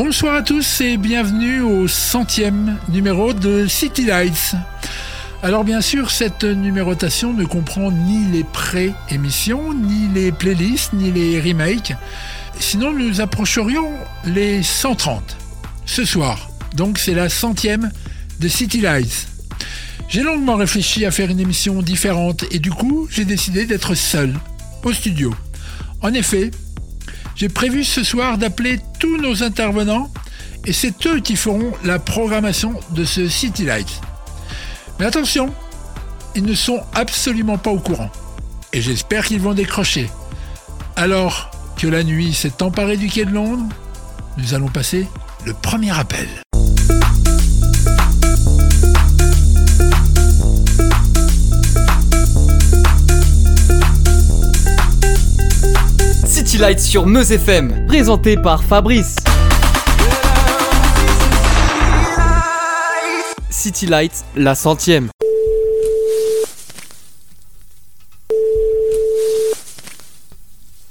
Bonsoir à tous et bienvenue au centième numéro de City Lights. Alors bien sûr, cette numérotation ne comprend ni les pré-émissions, ni les playlists, ni les remakes. Sinon, nous approcherions les 130 ce soir. Donc c'est la centième de City Lights. J'ai longuement réfléchi à faire une émission différente et du coup, j'ai décidé d'être seul au studio. En effet, j'ai prévu ce soir d'appeler tous nos intervenants et c'est eux qui feront la programmation de ce City Lights. Mais attention, ils ne sont absolument pas au courant. Et j'espère qu'ils vont décrocher. Alors que la nuit s'est emparée du quai de Londres, nous allons passer le premier appel. City Lights sur Meuse FM, présenté par Fabrice. City Lights, la centième.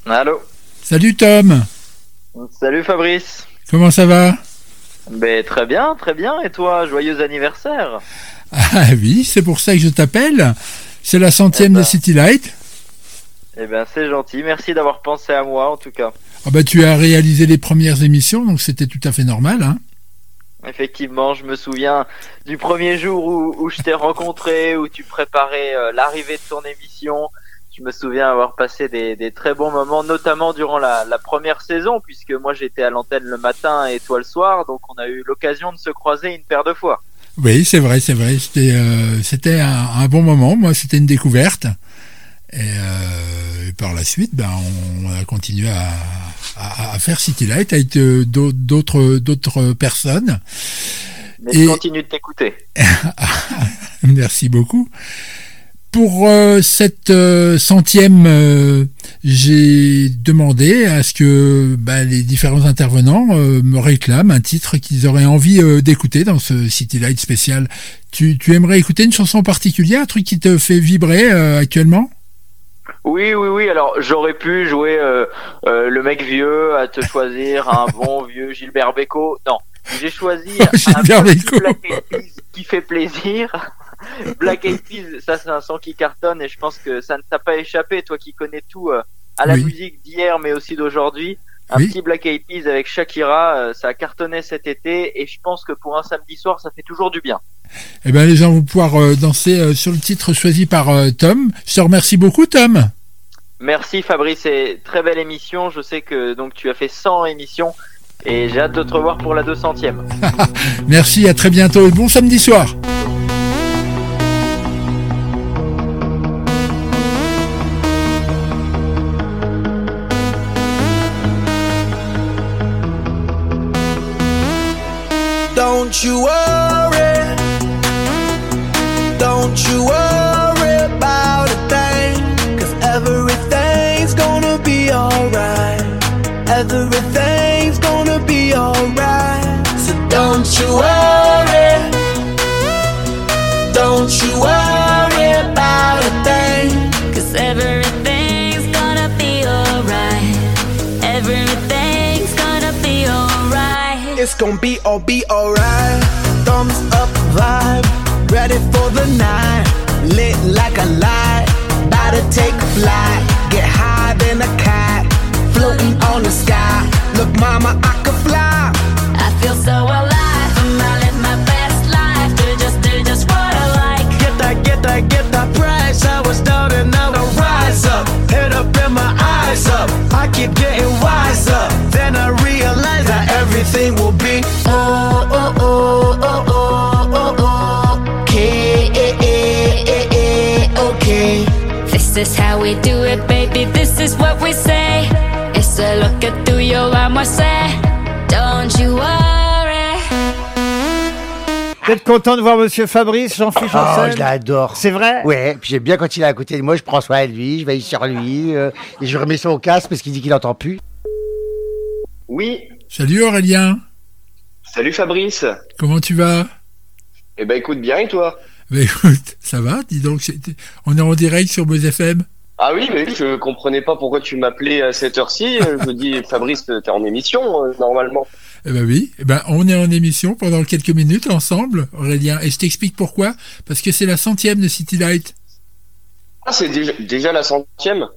Allô Salut Tom, Salut Fabrice comment ça va? Ben très bien, très bien, et toi, joyeux anniversaire Ah oui, c'est pour ça que je t'appelle. C'est la centième Eh ben. de City Light. Eh ben c'est gentil, merci d'avoir pensé à moi en tout cas. Ah bah tu as réalisé les premières émissions, donc c'était tout à fait normal. Hein Effectivement, je me souviens du premier jour où, où je t'ai rencontré, où tu préparais euh, l'arrivée de ton émission. Je me souviens avoir passé des, des très bons moments, notamment durant la, la première saison, puisque moi j'étais à l'antenne le matin et toi le soir, donc on a eu l'occasion de se croiser une paire de fois. oui, c'est vrai, c'est vrai. C'était euh, un, un bon moment. Moi, c'était une découverte. Et, euh, et par la suite, ben, on a continué à, à, à faire City Light avec euh, d'au- d'autres d'autres personnes. Mais Et- je continue de t'écouter. Merci beaucoup. Pour euh, cette euh, centième, euh, j'ai demandé à ce que bah, les différents intervenants euh, me réclament un titre qu'ils auraient envie euh, d'écouter dans ce City Light spécial. Tu, tu aimerais écouter une chanson particulière, un truc qui te fait vibrer euh, actuellement? Oui, oui, oui. Alors, j'aurais pu jouer euh, euh, le mec vieux à te choisir un bon vieux Gilbert Bécaud. Non, j'ai choisi un petit. Black Eyed Peas qui fait plaisir. Black Eyed Peas, ça c'est un son qui cartonne et je pense que ça ne t'a pas échappé, toi qui connais tout euh, à la Oui. musique d'hier mais aussi d'aujourd'hui. Un Oui. petit Black Eyed Peas avec Shakira, ça a cartonné cet été et je pense que pour un samedi soir, ça fait toujours du bien. Eh ben, les gens vont pouvoir danser sur le titre choisi par Tom. Je te remercie beaucoup, Tom. Merci Fabrice et très belle émission. Je sais que donc tu as fait 100 émissions et j'ai hâte de te revoir pour la 200e. Merci, à très bientôt et bon samedi soir. Don't you don't you worry about a thing. Cause everything's gonna be alright. Everything's gonna be alright. It's gonna be all be alright. Thumbs up vibe, ready for the night. Lit like a light, about to take a flight. Get high This is how we do it, baby. This is what we say. It's a look at through your arm, I say. Don't you worry. Vous êtes content de voir Monsieur Fabrice, Jean-Philippe Oh, Janssen je l'adore. C'est vrai Ouais, puis j'aime bien quand il est à côté de moi, je prends soin de lui, je veille sur lui, euh, et je remets son casque parce qu'il dit qu'il entend plus. Oui, Salut Aurélien, salut Fabrice. comment tu vas? Eh ben écoute bien et toi? Écoute, ça va, dis donc, on est en direct sur Buzz FM. Ah oui, mais je comprenais pas pourquoi tu m'appelais à cette heure-ci. Je dis Fabrice, t'es en émission euh, normalement. Eh ben oui, eh ben on est en émission pendant quelques minutes ensemble, Aurélien, et je t'explique pourquoi. Parce que c'est la centième de City Light. Ah, c'est déjà, déjà la centième?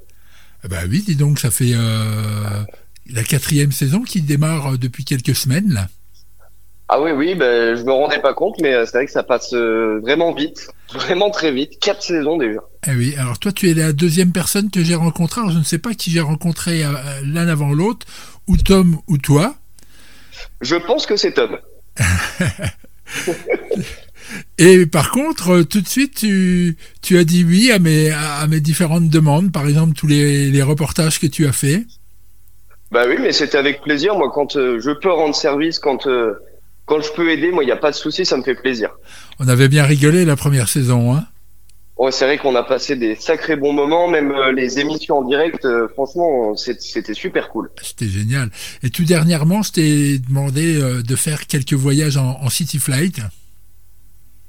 Eh ben oui, dis donc, ça fait euh, la quatrième saison qui démarre euh, depuis quelques semaines là. Ah oui, oui, ben, je me rendais pas compte, mais euh, c'est vrai que ça passe euh, vraiment vite. Vraiment très vite. Quatre saisons déjà. Eh oui, alors toi tu es la deuxième personne que j'ai rencontrée. Alors je ne sais pas qui j'ai rencontré euh, l'un avant l'autre, ou Tom ou toi. Je pense que c'est Tom. Et par contre, tout de suite, tu, tu as dit oui à mes, à mes différentes demandes, par exemple tous les, les reportages que tu as fait. Bah oui, mais c'était avec plaisir. Moi, quand euh, je peux rendre service, quand euh, quand je peux aider, moi, il n'y a pas de souci, ça me fait plaisir. On avait bien rigolé la première saison, hein. Ouais, c'est vrai qu'on a passé des sacrés bons moments, même euh, les émissions en direct. euh, franchement, c'était super cool. C'était génial. Et tout dernièrement, je t'ai demandé euh, de faire quelques voyages en, en City Flight.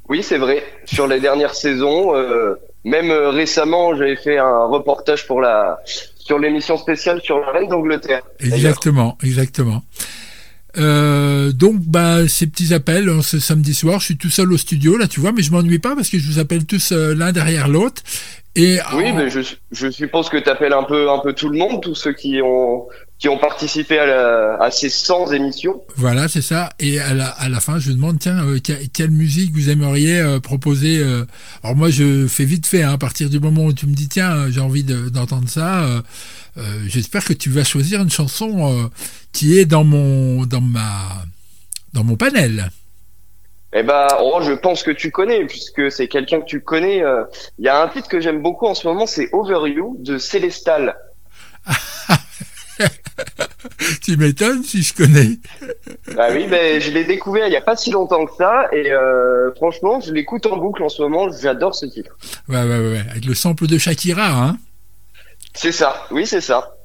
Oui, c'est vrai. Sur les dernières saisons, même récemment, j'avais fait un reportage pour la sur l'émission spéciale sur la reine d'Angleterre. Exactement, exactement. Euh, donc, bah, ces petits appels hein, ce samedi soir, je suis tout seul au studio, là, tu vois, mais je m'ennuie pas parce que je vous appelle tous euh, l'un derrière l'autre. Et Oui, en- mais je, je suppose que tu appelles un peu un peu tout le monde, tous ceux qui ont qui ont participé à, la, à ces 100 émissions. Voilà, c'est ça. Et à la, à la fin, je demande, tiens, euh, que- quelle musique vous aimeriez euh, proposer euh, Alors moi, je fais vite fait. hein, à partir du moment où tu me dis, tiens, j'ai envie de- d'entendre ça, j'espère que tu vas choisir une chanson qui est dans mon, dans ma, dans mon panel. Eh ben, oh, je pense que tu connais, puisque c'est quelqu'un que tu connais. Il y a un titre que j'aime beaucoup en ce moment, c'est Over You de Célestal. tu m'étonnes si je connais. Bah oui, ben, je l'ai découvert il y a pas si longtemps que ça, et euh, franchement, je l'écoute en boucle en ce moment. J'adore ce titre. Ouais, ouais, ouais, avec le sample de Shakira, hein. C'est ça. Oui, c'est ça.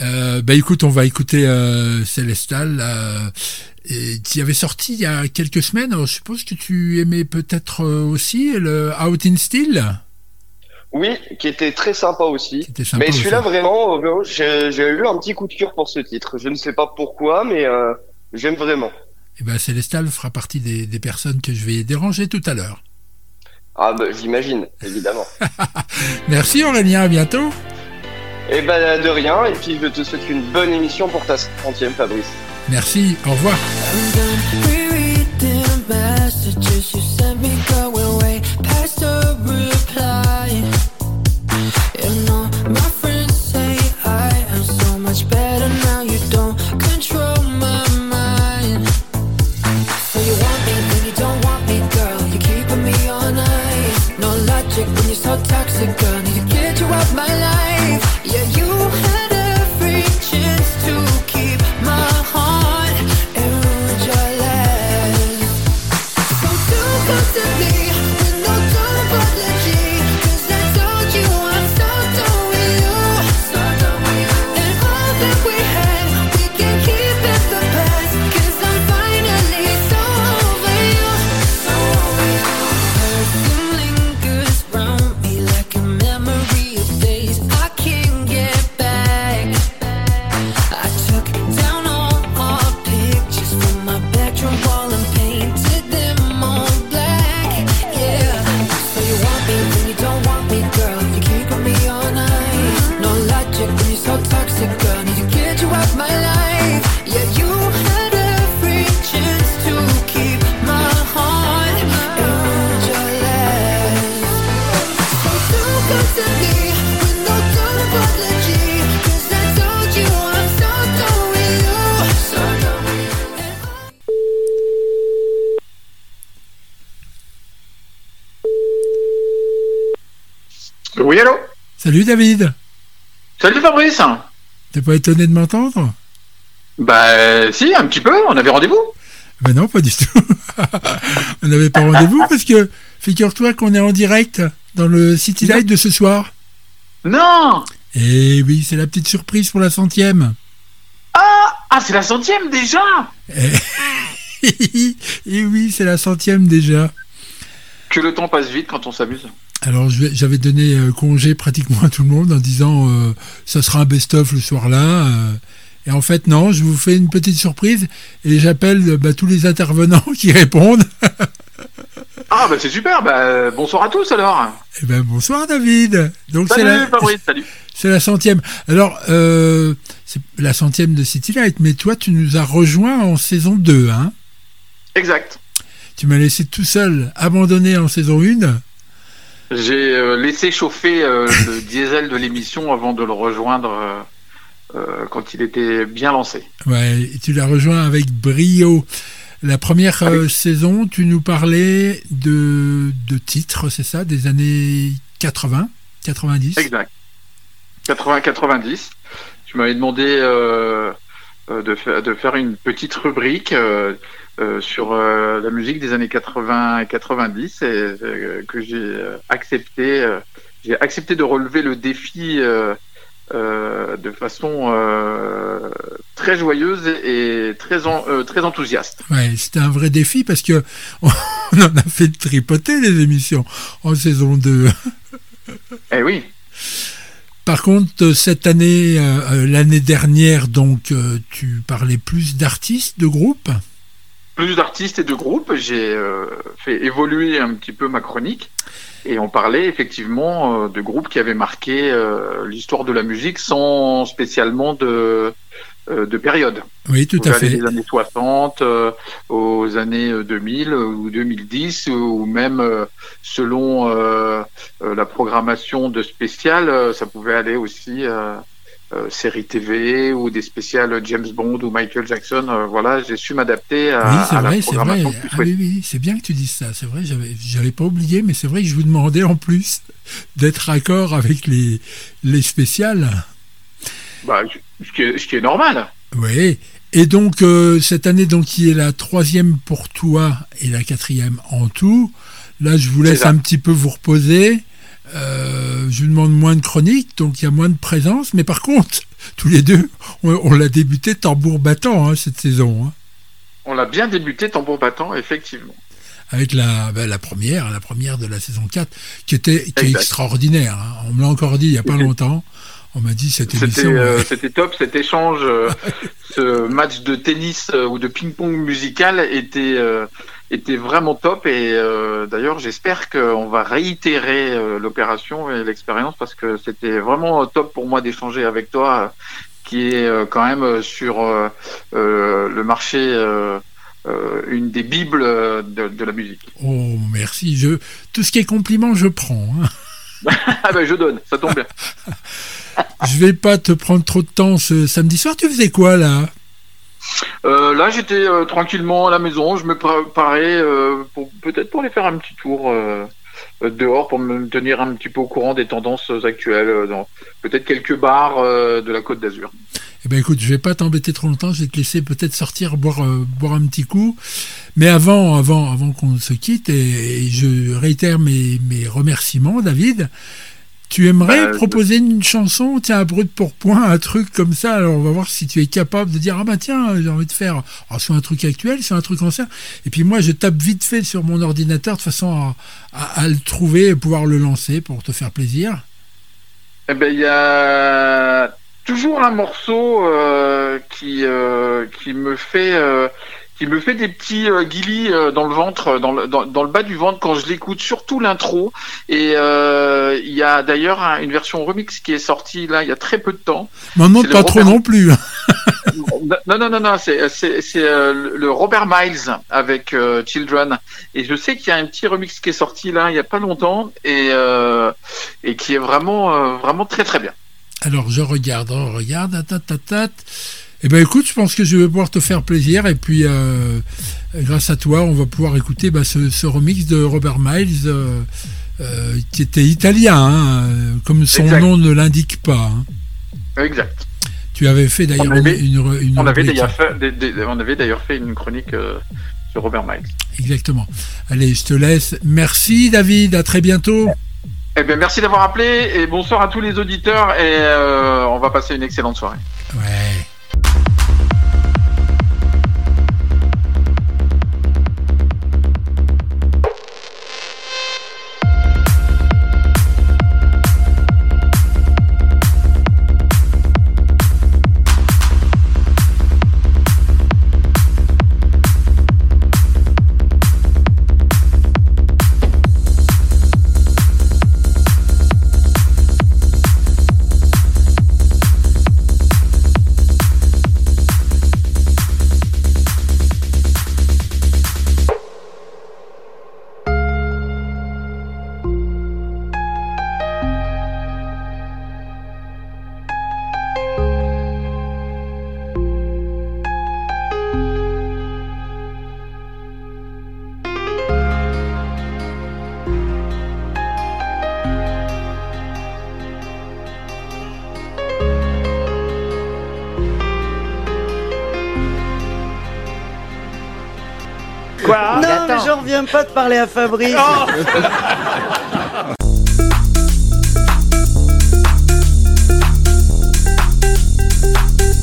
Euh, bah écoute, on va écouter euh, Célestal, euh, qui avait sorti il y a quelques semaines. Alors, je suppose que tu aimais peut-être aussi le Out in Steel. Oui, qui était très sympa aussi. Sympa Mais celui-là, vraiment, You, j'ai eu un petit coup de cœur pour ce titre. Je ne sais pas pourquoi, mais euh, j'aime vraiment. Et ben Célestal fera partie des, des personnes que je vais déranger tout à l'heure. Ah bah, j'imagine, évidemment. Merci Aurélien, à bientôt. Et ben de rien, et puis je te souhaite une bonne émission pour ta centième, Fabrice. Merci, au revoir. think of Oui, allô Salut David. Salut Fabrice T'es pas étonné de m'entendre Bah si, un petit peu, on avait rendez-vous Ben non, pas du tout. On n'avait pas rendez-vous parce que figure-toi qu'on est en direct dans le City Light de ce soir. Non Et oui, c'est la petite surprise pour la centième. Ah, c'est la centième déjà Et oui, c'est la centième déjà. Que le temps passe vite quand on s'amuse. Alors j'avais donné euh, congé pratiquement à tout le monde en disant euh, ça sera un best-of le soir-là. euh, Et en fait, non, je vous fais une petite surprise et j'appelle bah, tous les intervenants qui répondent. Ah, bah c'est super. Bah, bonsoir à tous alors. Eh ben, bonsoir David. Donc Salut la, Fabrice, salut. c'est la centième. Alors, euh, c'est la centième de City Light, mais toi, tu nous as rejoint en saison 2, hein Exact. Tu m'as laissé tout seul, abandonné en saison 1. J'ai euh, laissé chauffer euh, le diesel de l'émission avant de le rejoindre euh, quand il était bien lancé. Ouais, tu l'as rejoint avec brio. La première euh, saison, tu nous parlais de, de titres, c'est ça, des années 80, 90 Exact. 80-90. Tu m'avais demandé de, fa- de faire une petite rubrique euh, sur euh, la musique des années 80 et 90 et euh, que j'ai euh, accepté. j'ai accepté de relever le défi de façon très joyeuse et très, en- très enthousiaste. Ouais, c'était un vrai défi parce que on en a fait tripoter les émissions en saison 2. Eh oui. Par contre, cette année, l'année dernière, donc, tu parlais plus d'artistes, de groupes. Plus d'artistes et de groupes. J'ai euh, fait évoluer un petit peu ma chronique et on parlait effectivement euh, de groupes qui avaient marqué euh, l'histoire de la musique sans spécialement de, de période. Oui, tout à fait. des années 60 euh, aux années euh, 2000 ou 2010 ou même selon la programmation de spéciales, euh, ça pouvait aller aussi séries TV ou des spéciales James Bond ou Michael Jackson. euh, voilà, j'ai su m'adapter à, Oui, c'est à la vrai, c'est vrai. programmation que tu Ah oui, oui, c'est bien que tu dises ça. C'est vrai, j'avais, j'avais pas oublié, mais c'est vrai que je vous demandais en plus d'être raccord avec les, les spéciales. Bah, ce, qui est, ce qui est normal. Oui. Et donc, euh, cette année, donc, qui est la troisième pour toi et la quatrième en tout, là, je vous laisse C'est un petit peu vous reposer. Euh, je demande moins de chroniques, donc il y a moins de présence. Mais par contre, tous les deux, on, on l'a débuté tambour battant hein, cette saison. hein. On l'a bien débuté tambour battant, effectivement. avec la, ben, la première, la première de la saison 4, qui était qui est Exact. extraordinaire. hein. On me l'a encore dit il y a pas longtemps. On m'a dit cette C'était émission. euh, c'était top, cet échange, euh, ce match de tennis ou de ping-pong musical était était vraiment top et euh, d'ailleurs j'espère qu'on va réitérer euh, l'opération et l'expérience parce que c'était vraiment top pour moi d'échanger avec toi qui est euh, quand même sur le marché euh, une des bibles de, de la musique. Oh, merci. Je, tout ce qui est compliment, je prends. hein. ah ben je donne, ça tombe bien. Je vais pas te prendre trop de temps ce samedi soir. Tu faisais quoi là? Euh, là, j'étais euh, tranquillement à la maison. Je me préparais euh, peut-être pour aller faire un petit tour dehors pour me tenir un petit peu au courant des tendances actuelles dans peut-être quelques bars de la Côte d'Azur. Eh ben écoute, je vais pas t'embêter trop longtemps. Je vais te laisser peut-être sortir boire boire un petit coup. Mais avant, avant, avant qu'on se quitte, et, et je réitère mes, mes remerciements, David. Tu aimerais Bah, proposer une chanson, tiens, à brut pour point, un truc comme ça. Alors, on va voir si tu es capable de dire, ah bah tiens, j'ai envie de faire, alors, soit un truc actuel, soit un truc ancien. Et puis moi, je tape vite fait sur mon ordinateur de façon à, à- à le trouver et pouvoir le lancer pour te faire plaisir. Eh ben, il y a toujours un morceau euh, qui euh, qui me fait euh, qui me fait des petits euh, guilis euh, dans le ventre, dans le, dans, dans le bas du ventre quand je l'écoute, surtout l'intro. Et euh, il y a d'ailleurs un- une version remix qui est sortie là il y a très peu de temps. Le pas trop Robert- non plus. Non, non, non, non, c'est, c'est, c'est euh, le- Robert Miles avec euh, Children. Et je sais qu'il y a un petit remix qui est sorti là il y a pas longtemps et, euh, et qui est vraiment, euh, vraiment très très bien. Alors, je regarde, je regarde, atat, atat. Eh ben écoute, je pense que je vais pouvoir te faire plaisir et puis euh, grâce à toi, on va pouvoir écouter bah, ce, ce remix de Robert Miles euh, euh, qui était italien, hein, comme son Exact. nom ne l'indique pas. hein. Exact. Tu avais fait d'ailleurs une, une, une On avait d'ailleurs fait, on avait d'ailleurs fait une chronique sur Robert Miles. Exactement. Allez, je te laisse. Merci David, à très bientôt. Eh bien, merci d'avoir appelé et bonsoir à tous les auditeurs et on va passer une excellente soirée. Ouais. Parler à Fabrice.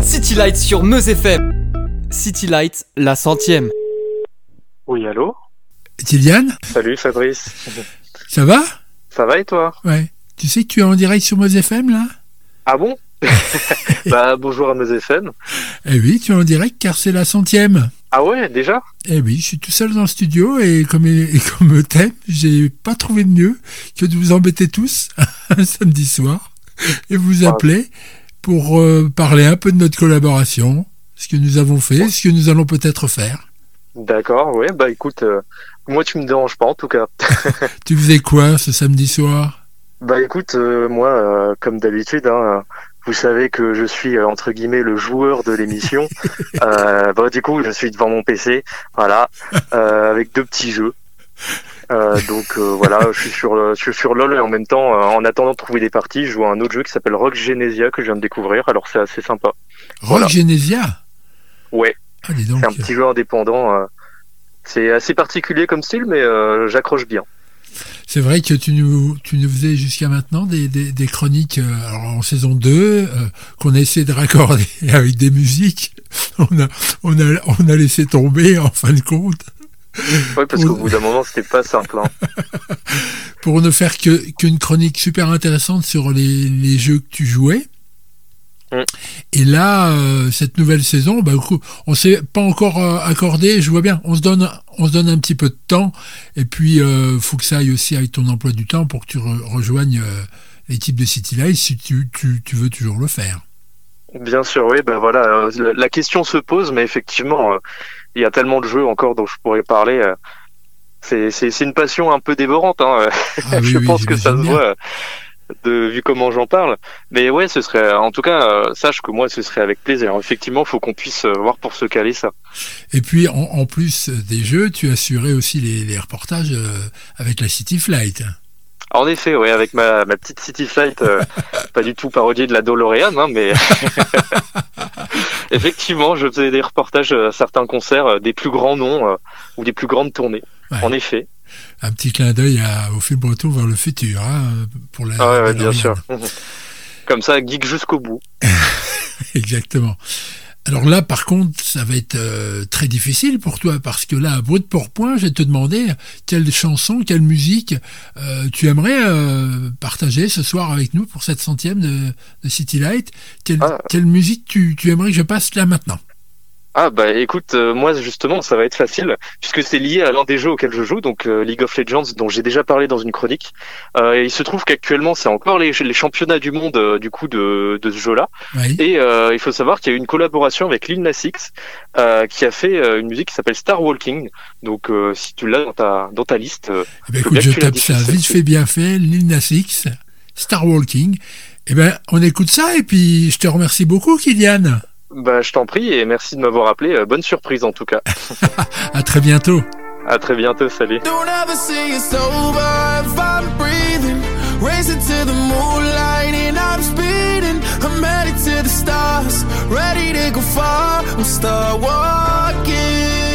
City Lights sur Meuse FM. City Lights, la centième. Oui, allô? Kylian, Salut Fabrice. ça va? Ça va et toi? Ouais. Tu sais que tu es en direct sur Mos FM là? Ah bon? Bah bonjour à mes FM. Eh oui, tu es en direct car c'est la centième. Ah ouais, déjà? Eh oui, je suis tout seul dans le studio et comme, et comme thème, j'ai pas trouvé de mieux que de vous embêter tous un samedi soir et vous appeler pour euh, parler un peu de notre collaboration, ce que nous avons fait, ce que nous allons peut-être faire. D'accord, ouais, bah écoute, euh, moi tu me déranges pas en tout cas. Tu faisais quoi ce samedi soir? Bah écoute, euh, moi, comme d'habitude, hein, vous savez que je suis euh, entre guillemets le joueur de l'émission. euh, bah du coup, je suis devant mon PC, voilà, euh, avec deux petits jeux. Euh, donc voilà, je suis sur je suis sur LoL et en même temps, en attendant de trouver des parties, je joue à un autre jeu qui s'appelle Rock Genesia que je viens de découvrir. Alors c'est assez sympa. Rock Voilà. Genesia? Ouais, Ah, c'est un petit jeu indépendant. c'est assez particulier comme style, mais j'accroche bien. C'est vrai que tu nous, tu nous faisais jusqu'à maintenant des, des, des chroniques euh, alors en saison 2 euh, qu'on a essayé de raccorder avec des musiques. On a, on, a, on a laissé tomber en fin de compte Ouais, parce qu'au bout d'un moment, c'était pas simple. Hein. pour ne faire que qu'une chronique super intéressante sur les, les jeux que tu jouais. Et là, euh, cette nouvelle saison, bah, on s'est pas encore euh, accordé. Je vois bien. On se donne, on se donne un petit peu de temps. Et puis, euh, faut que ça aille aussi avec ton emploi du temps pour que tu re- rejoignes euh, l'équipe de City Life si tu, tu, tu veux toujours le faire. Bien sûr, oui, ben voilà, la- question se pose, mais effectivement, il y a tellement de jeux encore dont je pourrais parler. c'est, une passion un peu dévorante. Hein. Ah je oui, pense que ça se voit de vu comment j'en parle. Mais ouais, ce serait, en tout cas, euh, sache que moi, ce serait avec plaisir. Effectivement, faut qu'on puisse euh, voir pour se caler ça. Et puis, en, en plus des jeux, tu assurais aussi les, les reportages euh, avec la City Flight. En effet, ouais, avec ma, ma petite City Flight, euh, pas du tout parodiée de la DeLorean, hein, mais effectivement, je faisais des reportages à certains concerts des plus grands noms euh, ou des plus grandes tournées. Ouais. En effet. Un petit clin d'œil au film Retour vers le futur, hein, pour la. Ah ouais, bien sûr. Comme ça, geek jusqu'au bout. Exactement. Alors là, par contre, ça va être euh, très difficile pour toi parce que là, à brut pour point, je vais te demander quelle chanson, quelle musique euh, tu aimerais euh, partager ce soir avec nous pour cette centième de, de City Light. Quelle, Ah. quelle musique tu, tu aimerais que je passe là maintenant? Ah bah écoute, euh, moi justement, ça va être facile puisque c'est lié à l'un des jeux auxquels je joue, donc euh, League of Legends, dont j'ai déjà parlé dans une chronique. Euh, et il se trouve qu'actuellement, c'est encore les, les championnats du monde euh, du coup de, de ce jeu-là. Oui. Et euh, il faut savoir qu'il y a eu une collaboration avec Lil Nas X euh, qui a fait une musique qui s'appelle Star Walking. Donc euh, si tu l'as dans ta dans ta liste, Eh ben, écoute, je tape ça vite fait, bien fait, Lil Nas X, Star Walking. Eh ben, on écoute ça et puis je te remercie beaucoup, Kylian. Bah je t'en prie et merci de m'avoir appelé. Euh, bonne surprise en tout cas. À très bientôt. À très bientôt, salut. Don't ever see it's over if I'm breathing. Racing to the moonlight and I'm speeding. I'm headed to the stars, ready to go far. I'm start walking.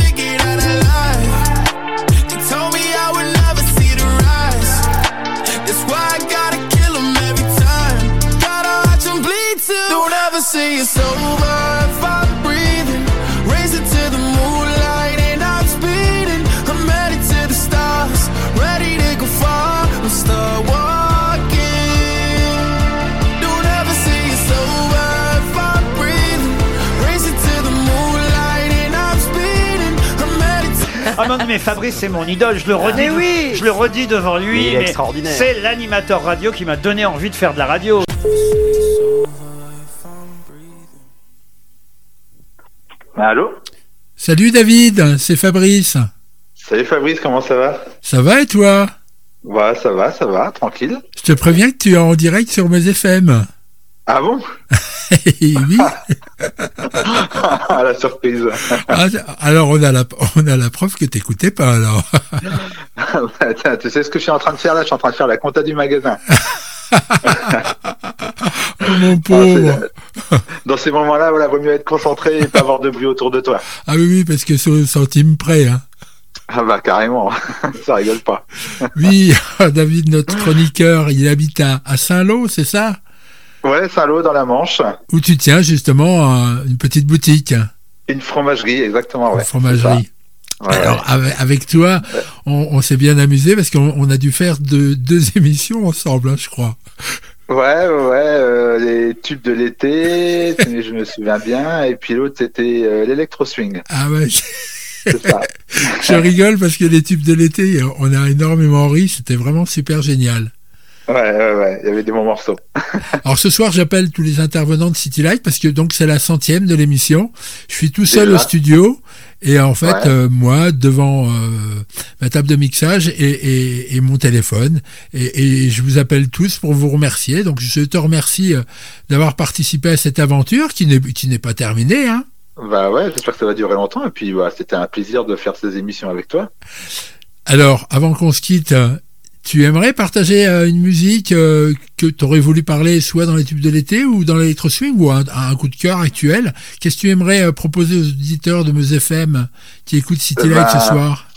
say it's over if I'm breathing. Racing to the moonlight and I'm speeding. I'm headed to the stars, ready to go far. I'm start walking. Don't ever say it's over if I'm breathing. Racing to the moonlight and I'm speeding. I'm headed to Ah non, mais Fabrice, c'est mon idole, je le redis. Mais oui Je le redis devant lui. Mais il est mais extraordinaire. C'est l'animateur radio qui m'a donné envie de faire de la radio. Allô Salut David, c'est Fabrice. Salut Fabrice, comment ça va? Ça va et toi? Ouais, ça va, ça va, tranquille. Je te préviens que tu es en direct sur mes FM. Ah bon? Oui. Ah, la surprise. Ah, alors on a la, on a la preuve que t'écoutais pas alors. Tiens, tu sais ce que je suis en train de faire là? Je suis en train de faire la compta du magasin. Mon pauvre. Dans ces moments-là, voilà, vaut mieux être concentré et pas avoir de bruit autour de toi. Ah oui, oui, parce que c'est au centime près. Hein. Ah bah carrément, ça rigole pas. Oui, David, notre chroniqueur, il habite à, à Saint-Lô, c'est ça? Ouais, Saint-Lô dans la Manche. Où tu tiens justement euh, une petite boutique. Une fromagerie, exactement. Ouais, Une fromagerie. Ouais, Alors avec, avec toi, on, on s'est bien amusé parce qu'on on a dû faire deux, deux émissions ensemble, hein, je crois. Ouais, ouais, euh, les tubes de l'été, je me souviens bien, et puis l'autre c'était euh, l'électro swing. Ah ouais. Ça. je rigole parce que les tubes de l'été, on a énormément ri, c'était vraiment super génial. Ouais, ouais, ouais, il y avait des bons morceaux. Alors ce soir, j'appelle tous les intervenants de City Light parce que donc c'est la centième de l'émission. Je suis tout seul Déjà au studio et en fait, Ouais. euh, moi, devant euh, ma table de mixage et, et, et mon téléphone, et, et je vous appelle tous pour vous remercier. Donc je te remercie euh, d'avoir participé à cette aventure qui n'est pas terminée. Hein. Bah ouais, j'espère que ça va durer longtemps, et puis voilà, c'était un plaisir de faire ces émissions avec toi. Alors, avant qu'on se quitte, tu aimerais partager euh, une musique euh, que tu aurais voulu parler soit dans les tubes de l'été ou dans l'électro swing ou un, un coup de cœur actuel? Qu'est-ce que tu aimerais euh, proposer aux auditeurs de Meuse FM qui écoutent City Light Bah, ce soir?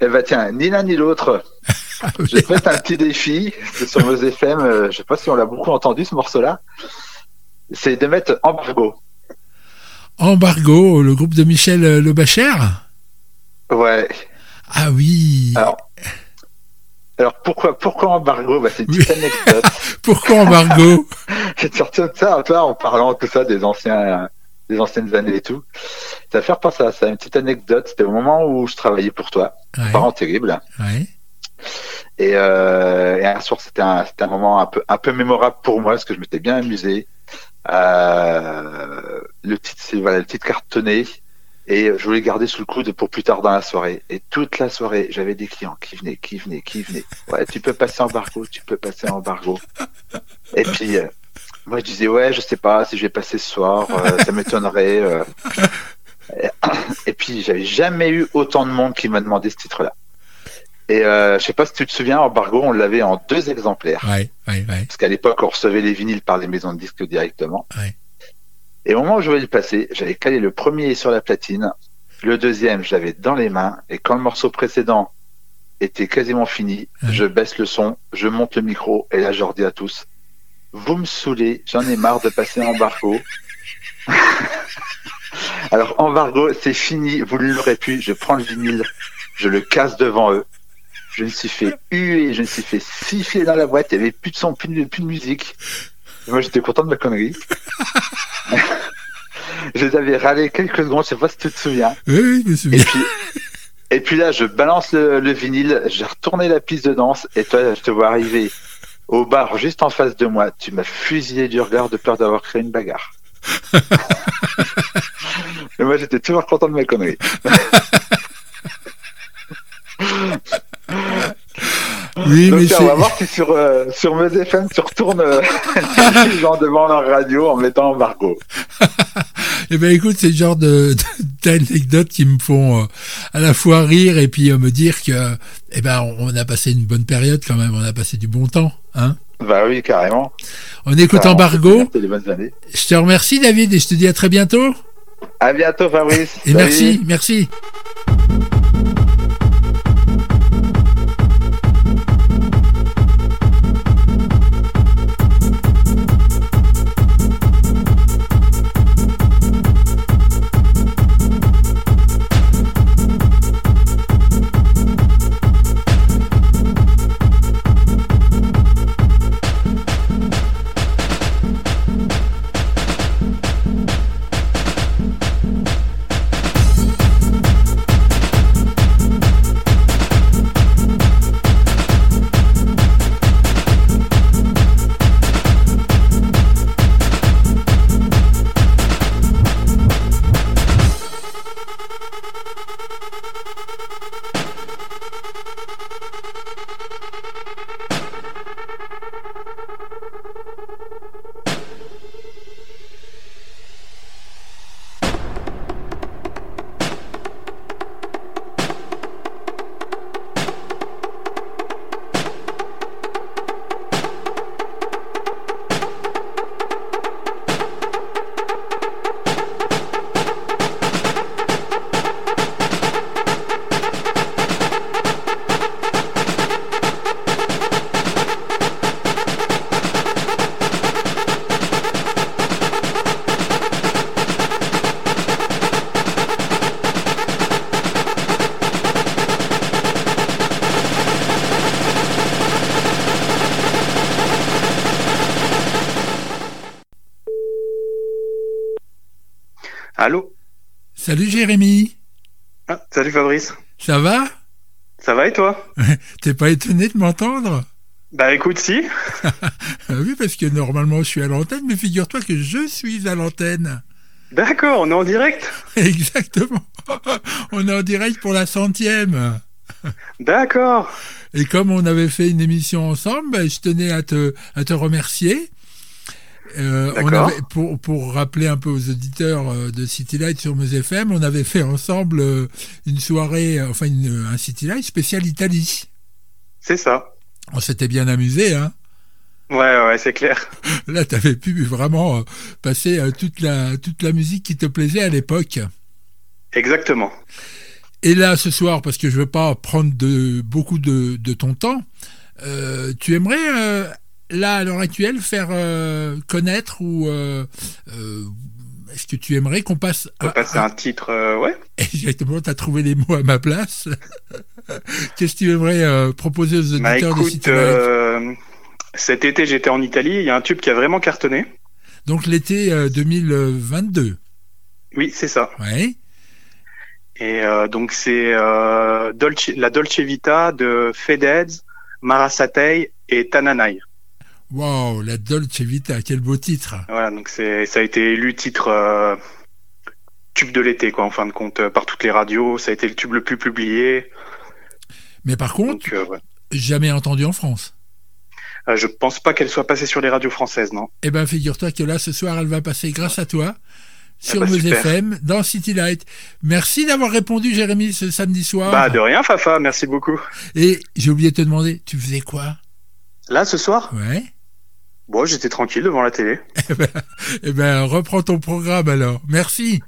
Eh bah tiens, ni l'un ni l'autre. J'ai fait un petit défi sur vos FM, je sais pas si on l'a beaucoup entendu ce morceau-là. C'est de mettre embargo. Embargo, le groupe de Michel Lebacher? Ouais. Ah oui Alors, alors pourquoi, pourquoi embargo? Bah, C'est une petite anecdote. Pourquoi embargo? J'ai sorti de ça, toi, en parlant tout ça des anciens, des anciennes années et tout. Ça va faire penser à ça. Une petite anecdote. C'était au moment où je travaillais pour toi. Ouais. Parents terribles. Ouais. Et, euh, et un soir, c'était un, c'était un moment un peu, un peu mémorable pour moi parce que je m'étais bien amusé. Euh, le titre, c'est voilà, le titre cartonné. Et je voulais garder sous le coude pour plus tard dans la soirée. Et toute la soirée, j'avais des clients qui venaient, qui venaient, qui venaient. Ouais, tu peux passer embargo, tu peux passer embargo. Et puis, euh, moi, je disais, ouais, je sais pas si je vais passer ce soir, euh, ça m'étonnerait. euh. Et, et puis, j'avais jamais eu autant de monde qui m'a demandé ce titre-là. Et euh, je sais pas si tu te souviens, embargo, on l'avait en deux exemplaires. Ouais, ouais, ouais. Parce qu'à l'époque, on recevait les vinyles par les maisons de disques directement. Ouais. Et au moment où je voulais le passer, j'avais calé le premier sur la platine, le deuxième, je l'avais dans les mains, et quand le morceau précédent était quasiment fini, je baisse le son, je monte le micro, et là, je leur dis à tous, vous me saoulez, j'en ai marre de passer embargo. Alors, embargo, c'est fini, vous l'aurez pu, je prends le vinyle, je le casse devant eux. Je me suis fait huer, je me suis fait siffler dans la boîte, il n'y avait plus de son, plus de, plus de musique. Moi, j'étais content de ma connerie. je les avais râlés quelques secondes, je sais pas si tu te souviens. Oui, oui, je me souviens. Et puis, et puis là, je balance le, le vinyle, j'ai retourné la piste de danse, et toi, je te vois arriver au bar juste en face de moi. Tu m'as fusillé du regard de peur d'avoir créé une bagarre. et moi, j'étais toujours content de ma connerie. Oui, Donc, mais on va voir si sur, euh, sur Meuse FM, tu retournes euh, les gens devant leur radio en mettant embargo. Eh ben écoute, c'est le genre de d'anecdotes qui me font euh, à la fois rire et puis euh, me dire que eh ben on a passé une bonne période quand même, on a passé du bon temps, hein. Bah oui, carrément. On écoute Carrément, Embargo. Je te remercie David et je te dis à très bientôt. À bientôt, Fabrice. Et Salut. merci, merci. Salut Jérémy. Ah, Salut Fabrice. Ça va? Ça va et toi? T'es pas étonné de m'entendre? Bah écoute, si. Oui, parce que normalement je suis à l'antenne, mais figure-toi que je suis à l'antenne. D'accord, on est en direct Exactement. On est en direct pour la centième. D'accord. Et comme on avait fait une émission ensemble, ben, je tenais à te, à te remercier. Euh, on avait, pour, pour rappeler un peu aux auditeurs euh, de City Light sur Meuse FM, on avait fait ensemble euh, une soirée, enfin une- un City Light spécial Italie. C'est ça. On s'était bien amusé, hein. Ouais, ouais, c'est clair. Là, tu avais pu vraiment passer toute, la, toute la musique qui te plaisait à l'époque. Exactement. Et là, ce soir, parce que je veux pas prendre de, beaucoup de, de ton temps, euh, tu aimerais, euh, là, à l'heure actuelle, faire euh, connaître ou... euh, euh, est-ce que tu aimerais qu'on passe... On va passer un titre, ouais. Exactement, tu as trouvé les mots à ma place. Qu'est-ce que tu aimerais proposer aux Bah auditeurs de écoute, euh, cet été j'étais en Italie, il y a un tube qui a vraiment cartonné. Donc l'été euh, 2022. Oui, c'est ça. Ouais. Et donc c'est la Dolce Vita de Fedez, Marasatei et Tananai. Wow, la Dolce Vita, quel beau titre. Voilà, donc c'est ça a été élu titre euh, tube de l'été quoi en fin de compte euh, par toutes les radios, ça a été le tube le plus publié. Mais par contre, Donc euh, ouais. jamais entendu en France. Euh, je pense pas qu'elle soit passée sur les radios françaises, non. Eh ben, figure-toi que là, ce soir, elle va passer grâce à toi sur bah, Meuse super. FM dans City Light. Merci d'avoir répondu, Jérémy, ce samedi soir. Bah de rien Fafa, merci beaucoup. Et j'ai oublié de te demander, tu faisais quoi? Là ce soir? Ouais. Bon, j'étais tranquille devant la télé. Eh ben, reprends ton programme alors. Merci.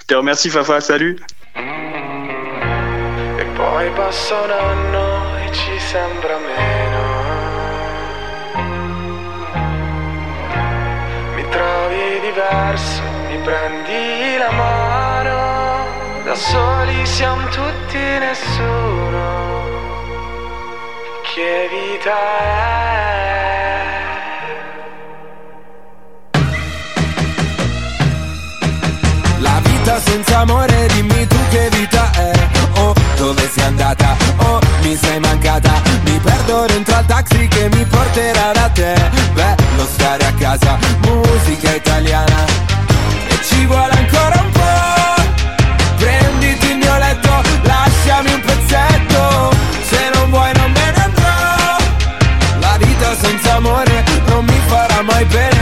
Je te remercie Fafa, salut. E poi passa un anno e ci sembra meno. Mi trovi diverso, mi prendi la mano. Da soli siamo tutti nessuno. Che vita è? Vita senza amore, dimmi tu che vita è. Oh, dove sei andata? Oh, mi sei mancata. Mi perdo dentro al taxi che mi porterà da te. Bello stare a casa, musica italiana. E ci vuole ancora un po' Prenditi il mio letto, lasciami un pezzetto. Se non vuoi non me ne andrò. La vita senza amore non mi farà mai bene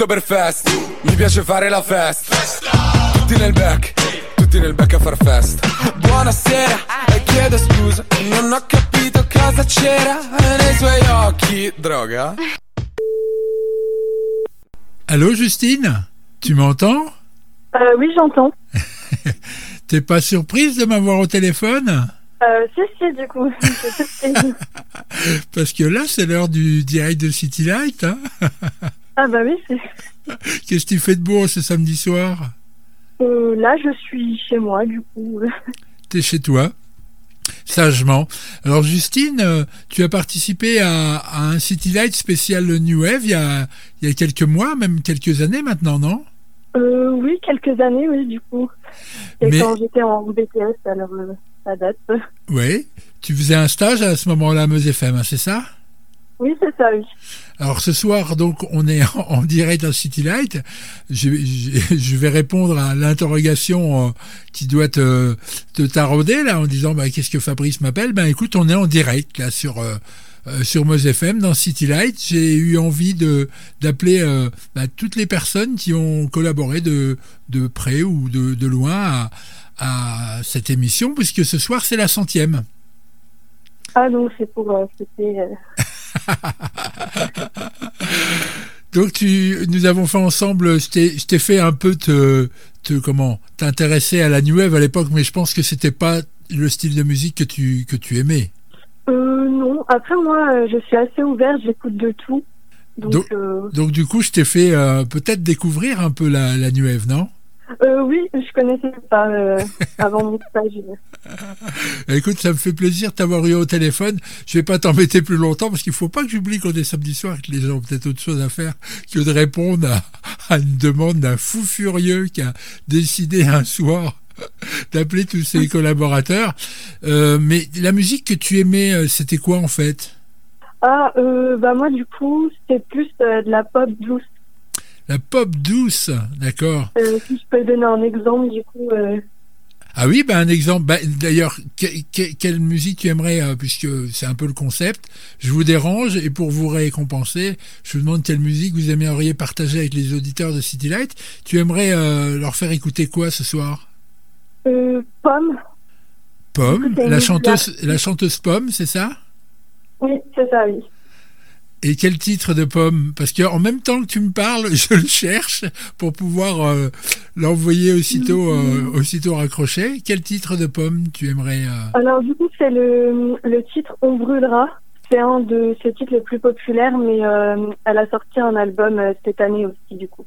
Oktoberfest, mi piace fare la festa. Tutti nel back, tutti nel back a far festa. Buonasera, e chiedo scusa. Non ho capito cosa c'era nei suoi occhi. Droga? Allô, Justine? Tu m'entends? Euh, oui, j'entends. T'es pas surprise de m'avoir au téléphone? Euh, si, si, du coup. Parce que là, c'est l'heure du direct de City Light. Hein ah bah oui, c'est... Qu'est-ce que tu fais de beau ce samedi soir Euh, là, je suis chez moi, du coup. T'es chez toi Sagement. Alors Justine, euh, tu as participé à, à un City Light spécial New Wave il y, a, il y a quelques mois, même quelques années maintenant, non? Euh, oui, quelques années, oui, du coup. Et Mais- quand j'étais en BTS, alors euh, ça date. Oui. Tu faisais un stage à ce moment-là à Meuse FM, hein, c'est ça? Oui, c'est ça, oui. Alors ce soir, donc, on est en, direct à City Light. Je, vais répondre à l'interrogation euh, qui doit te, tarauder là, en disant bah, qu'est-ce que Fabrice m'appelle? Ben écoute, on est en direct là sur euh, euh, sur FM dans City Light. J'ai eu envie de d'appeler euh, bah, toutes les personnes qui ont collaboré de de près ou de, loin à cette émission, puisque ce soir c'est la centième. Ah, donc c'est pour euh, fêter, euh, Donc tu, nous avons fait ensemble, je t'ai fait un peu te, te comment, t'intéresser à la new wave à l'époque, mais je pense que c'était pas le style de musique que tu que tu aimais. Euh, non, après moi, euh, je suis assez ouverte, j'écoute de tout. Donc, Donc, euh, donc du coup, je t'ai fait euh, peut-être découvrir un peu la, la new wave, non? Euh, oui, je connaissais pas euh, avant mon stage. Écoute, ça me fait plaisir de t'avoir eu au téléphone. Je vais pas t'embêter plus longtemps parce qu'il faut pas que j'oublie qu'on est samedi soir et que les gens ont peut-être autre chose à faire que de répondre à, à une demande d'un fou furieux qui a décidé un soir d'appeler tous ses collaborateurs. Euh, mais la musique que tu aimais, c'était quoi en fait? Ah, bah moi du coup, c'était plus de la pop douce. La pop douce, d'accord. Euh, si je peux donner un exemple, du coup, euh, Ah oui, ben un exemple. Ben, D'ailleurs, que- que- quelle musique tu aimerais, euh, puisque c'est un peu le concept. Je vous dérange et pour vous récompenser, je vous demande quelle musique vous aimeriez partager avec les auditeurs de City Light. Tu aimerais leur faire écouter quoi ce soir? Pomme. Pomme, la chanteuse, la chanteuse Pomme, c'est ça? Oui, c'est ça, oui. Et quel titre de Pomme? Parce que en même temps que tu me parles, je le cherche pour pouvoir euh, l'envoyer aussitôt, euh, aussitôt raccroché. Quel titre de Pomme tu aimerais euh, Alors du coup, c'est le, le titre On brûlera. C'est un de ses titres les plus populaires, mais elle a sorti un album cette année aussi, du coup.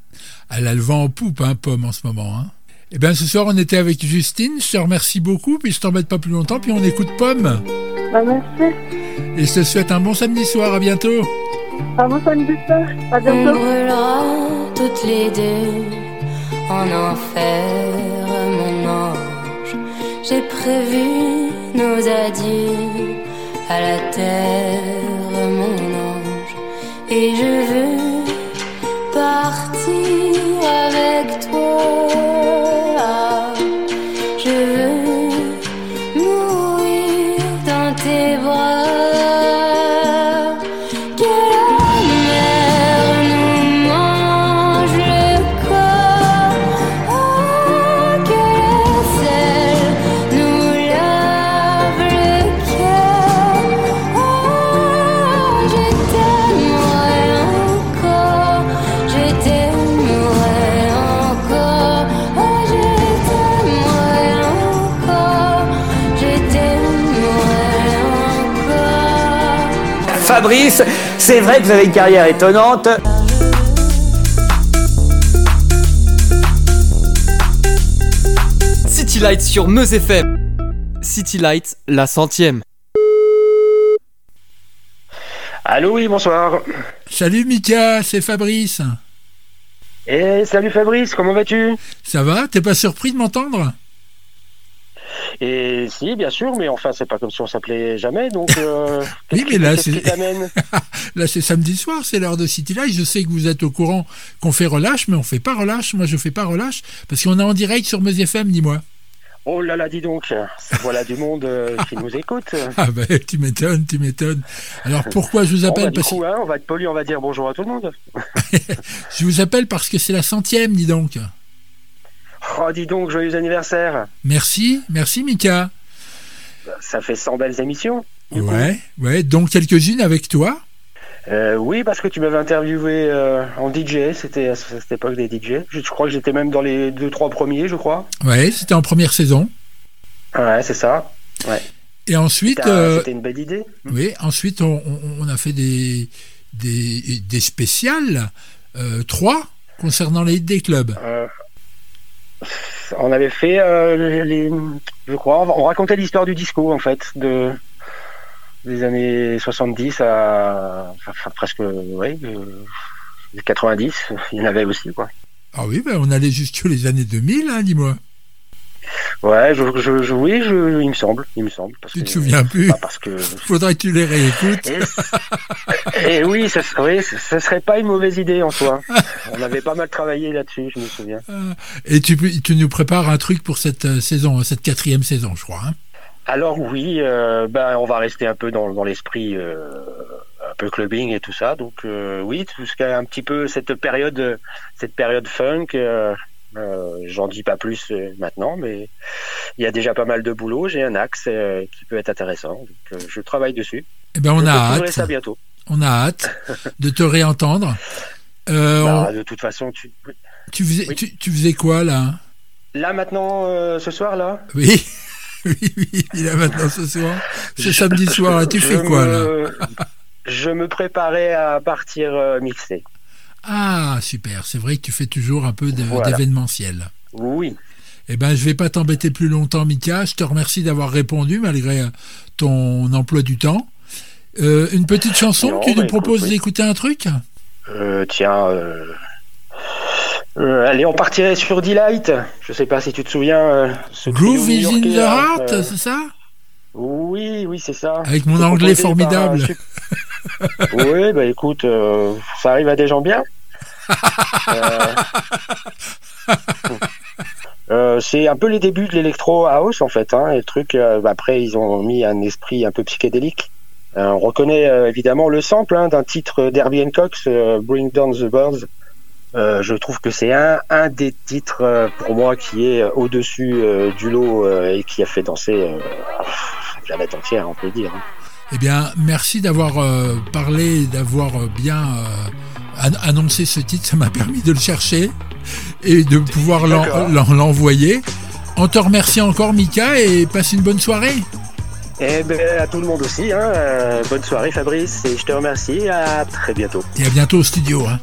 Elle a le vent en poupe, hein, Pomme, en ce moment. Hein. Eh bien, ce soir, on était avec Justine. Je te remercie beaucoup, puis je t'embête pas plus longtemps, puis on écoute Pomme. Bah merci. Et je te souhaite un bon samedi soir. À bientôt. À bon samedi soir. À On bientôt. brûlera toutes les deux en enfer, mon ange. J'ai prévu nos adieux à la terre, mon ange. Et je veux Fabrice, c'est vrai que vous avez une carrière étonnante. City Light sur Meuse FM. City Light, la centième. Allô, oui, bonsoir. Salut Mika, c'est Fabrice. Et salut Fabrice, comment vas-tu? Ça va? T'es pas surpris de m'entendre? Et si, bien sûr, mais enfin, c'est pas comme si on s'appelait jamais, donc. euh, Oui, mais là, c'est t'amène là, c'est samedi soir, c'est l'heure de City Light. Je sais que vous êtes au courant qu'on fait relâche, mais on fait pas relâche. Moi, je fais pas relâche parce qu'on est en direct sur Meuse FM, dis-moi. Oh là là, dis donc, voilà du monde euh, qui nous écoute. Ah ben, tu m'étonnes, tu m'étonnes. Alors pourquoi je vous Bon, bah, appelle du parce... coup, hein, on va être poli, on va dire bonjour à tout le monde. Je vous appelle parce que c'est la centième, dis donc. Oh, dis donc, joyeux anniversaire. Merci, merci Mika. Ça fait 100 belles émissions. Ouais, ouais, donc quelques-unes avec toi. Euh, oui, parce que tu m'avais interviewé euh, en DJ, c'était à cette époque des DJ. Je, je crois que j'étais même dans les deux, trois premiers, je crois. Ouais, c'était en première saison. Ouais, c'est ça. Ouais. Et ensuite, C'était euh, une belle idée. oui, ensuite on, a fait des des, des spéciales, trois concernant les des clubs. On avait fait, euh, les, je crois, on racontait l'histoire du disco en fait, de des années 70 à enfin, presque, ouais, euh, 90. Il y en avait aussi quoi. Ah oui, ben, on allait jusque les années 2000, hein, dis-moi. Ouais, je, je, je- oui, je, il me semble, il me semble. Parce Tu que- te souviens plus parce que. Faudrait que tu les réécoutes. Et oui, ce serait, ce serait pas une mauvaise idée en soi. On avait pas mal travaillé là-dessus, je me souviens. Et tu, tu nous prépares un truc pour cette euh, saison, cette quatrième saison, je crois. hein. Alors oui, euh, ben on va rester un peu dans, dans l'esprit euh, un peu clubbing et tout ça. Donc euh, oui, tout ce qui est un petit peu cette période, euh, cette période funk. Euh, J'en dis pas plus euh, maintenant, mais il y a déjà pas mal de boulot. J'ai un axe euh, qui peut être intéressant. Donc je travaille dessus. Eh ben, on je a hâte. ça bientôt. On a hâte de te réentendre. Euh, Bah, on- de toute façon, tu... tu, faisais, tu, tu faisais quoi là? Là maintenant, euh, ce soir là? Oui, oui, oui, il a maintenant ce soir. Ce samedi soir, là, tu Je fais quoi là? Je me préparais à partir euh, mixer. Ah, super. C'est vrai que tu fais toujours un peu Voilà. d'événementiel. Oui, Eh ben, je vais pas t'embêter plus longtemps, Mika. Je te remercie d'avoir répondu malgré euh, ton emploi du temps. Euh, une petite chanson, Non, tu bah, nous proposes écoute, oui. d'écouter un truc? Euh, tiens, euh, allez, on partirait sur Delight. Je sais pas si tu te souviens. ce Groove is in the heart, c'est ça? Oui, oui, c'est ça. Avec mon anglais par formidable. oui, bah écoute, euh, ça arrive à des gens bien. Euh, euh, c'est un peu les débuts de l'électro house en fait. Hein, et le truc, bah, après ils ont mis un esprit un peu psychédélique. On reconnaît évidemment le sample hein, d'un titre d'Herbie Hancock, Bring Down the Birds. Euh, je trouve que c'est un, un des titres euh, pour moi qui est euh, au-dessus du lot et qui a fait danser la planète entière, on peut le dire. hein. Eh bien, merci d'avoir euh, parlé, d'avoir euh, bien euh, an- annoncé ce titre. Ça m'a permis de le chercher et de pouvoir l'envoyer. On te remercie encore, Mika, et passe une bonne soirée. Et ben, à tout le monde aussi. Hein. euh, bonne soirée Fabrice et je te remercie. À très bientôt. Et à bientôt au studio. hein.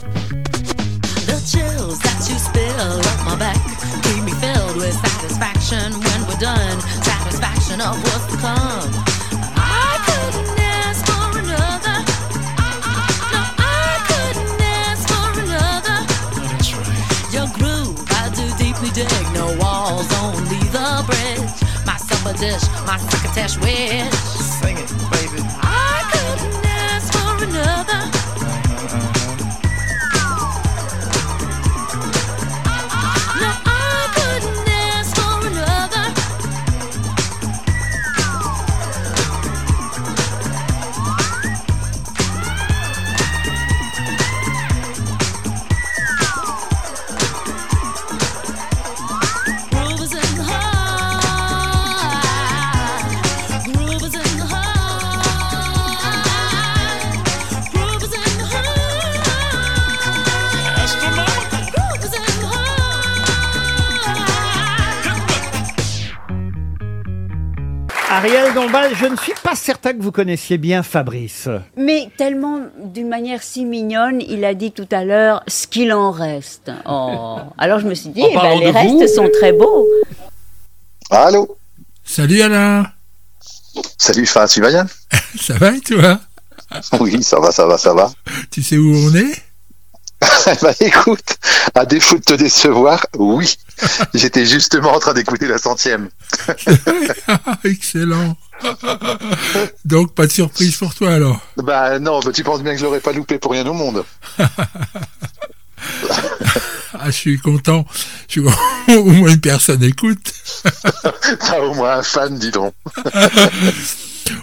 The chills that you spill up my back keep me filled with satisfaction when we're done. Satisfaction of what's to come. Walls, only the bridge. My supper dish, my crocketesh wish. Ariel Dombal, je ne suis pas certain que vous connaissiez bien Fabrice. Mais tellement, d'une manière si mignonne, il a dit tout à l'heure ce qu'il en reste. Oh. Alors je me suis dit, eh ben, les vous. restes sont très beaux. Allô Salut Alain. Salut Fa, tu vas bien Ça va et toi? Oui, ça va, ça va, ça va. Tu sais où on est? bah écoute, à défaut de te décevoir, oui. J'étais justement en train d'écouter la centième. Excellent. Donc, pas de surprise pour toi alors. Bah non, bah, tu penses bien que je l'aurais pas loupé pour rien au monde. Ah, je suis content. Je suis au moins une personne écoute. T'as au moins un fan, dis donc.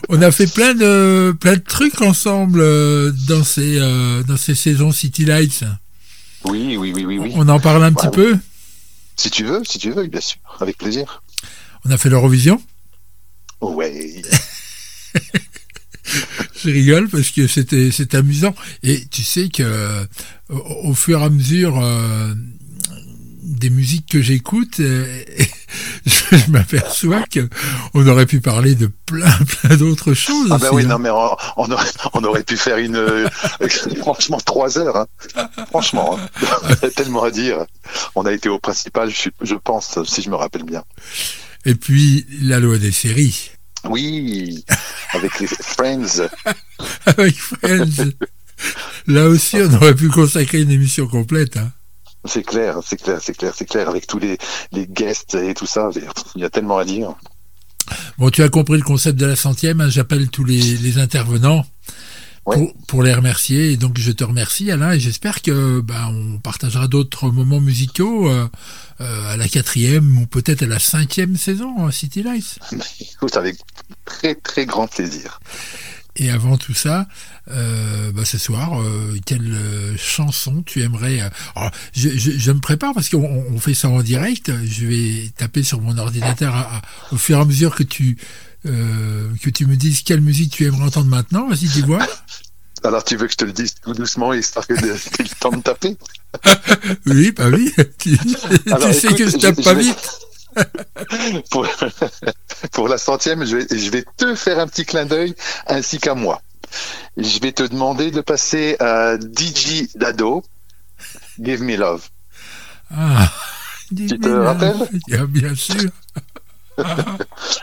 On a fait plein de plein de trucs ensemble euh, dans ces euh, dans ces saisons City Lights. Oui, oui, oui, oui, oui. On en parle un petit Ouais, peu. Si tu veux, si tu veux, bien sûr, avec plaisir. On a fait l'Eurovision. Ouais. Je rigole parce que c'était c'est amusant et tu sais que au, au fur et à mesure euh, des musiques que j'écoute, euh, je, m'aperçois que on aurait pu parler de plein plein d'autres choses. Ah aussi, oui, hein. non mais on, on aurait, on aurait pu faire une euh, franchement trois heures. hein. Franchement, hein. A tellement à dire. On a été au principal, je, pense, si je me rappelle bien. Et puis la loi des séries Oui, avec les Friends. avec Friends. Là aussi, on aurait pu consacrer une émission complète. hein. C'est clair, c'est clair, c'est clair, c'est clair, avec tous les, les guests et tout ça, il y a tellement à dire. Bon, tu as compris le concept de la centième. hein, J'appelle tous les, les intervenants pour, pour les remercier. Et donc, je te remercie, Alain, et j'espère que bah, on partagera d'autres moments musicaux euh, euh, à la quatrième ou peut-être à la cinquième saison hein, City Lights. Écoute, avec très très grand plaisir. Et avant tout ça, euh, bah, ce soir, euh, quelle euh, chanson tu aimerais euh, alors, je, je, je me prépare parce qu'on on fait ça en direct. Je vais taper sur mon ordinateur à- à- au fur et à mesure que tu euh, que tu me dises quelle musique tu aimerais entendre maintenant. Vas-y, dis-moi. Alors tu veux que je te le dise tout doucement histoire que que le temps de taper? Oui, bah oui. Tu, tu Alors, sais écoute, que je je- tape je pas vais- vite. pour, pour la centième, je vais, je vais te faire un petit clin d'œil ainsi qu'à moi. Je vais te demander de passer à DJ Dado, Give Me Love. Ah, Tu te rappelles Bien sûr.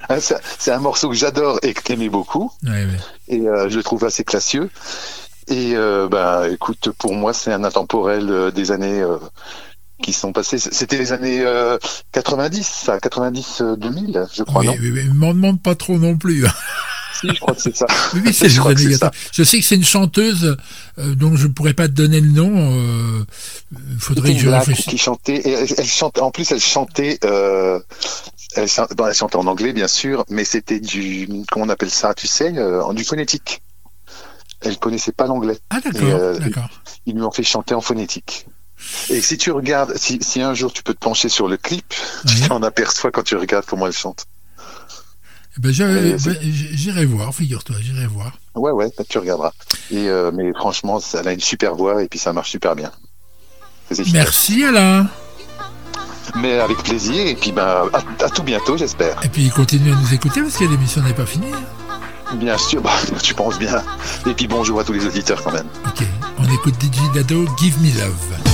Ah, C'est un morceau que j'adore et que t'aimais beaucoup. Ouais, ouais. Et euh, je le trouve assez classieux. Et euh, bah, écoute, pour moi, c'est un intemporel euh, des années euh, qui sont passées. C'était les années euh, 90, ça, 90-2000, je crois, Oui, non? oui, oui, m'en demande pas trop non plus. Si, je crois que c'est ça. Oui, oui, c'est Je les crois que années c'est ça. 80. Je sais que c'est une chanteuse euh, dont je pourrais pas te donner le nom. Euh, faudrait que je réfléchisse. qui chantait. Et elle, elle chante, en plus, elle chantait. Euh, elle, chan- bon, elle chantait en anglais, bien sûr, mais c'était du. Comment on appelle ça Tu sais, euh, du phonétique. Elle connaissait pas l'anglais. Ah, d'accord, Et, euh, d'accord. Ils lui ont fait chanter en phonétique. Et si tu regardes, si, si un jour tu peux te pencher sur le clip, tu t'en aperçois quand tu regardes comment elle chante. Eh ben, ben, j'irai voir, figure-toi, j'irai voir. Ouais, ouais, tu regarderas. Et euh, mais franchement, ça- elle a une super voix et puis ça marche super bien. Merci Alain. Mais avec plaisir et puis bah, à, à tout bientôt, j'espère. Et puis continue à nous écouter parce que l'émission n'est pas finie. Bien sûr, bah, tu penses bien. Et puis bonjour à tous les auditeurs quand même. Ok, on écoute DJ Dado, Give Me Love.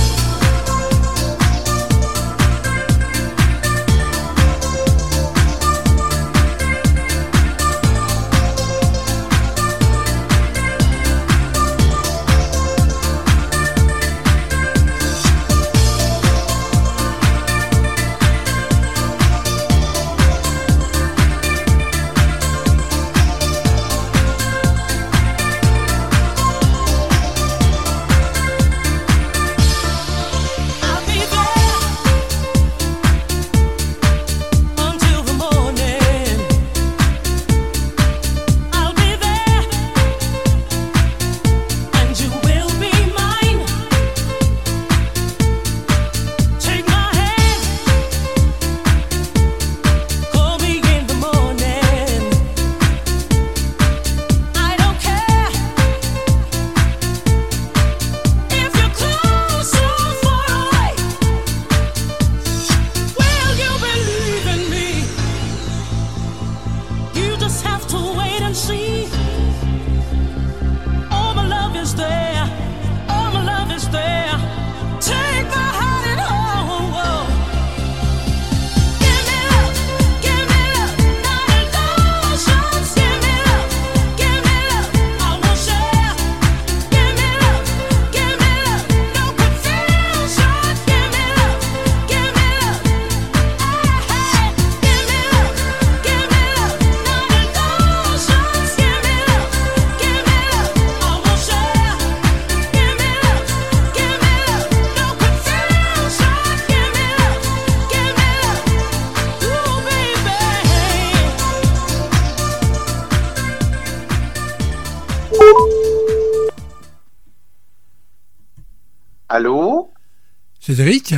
Cédric?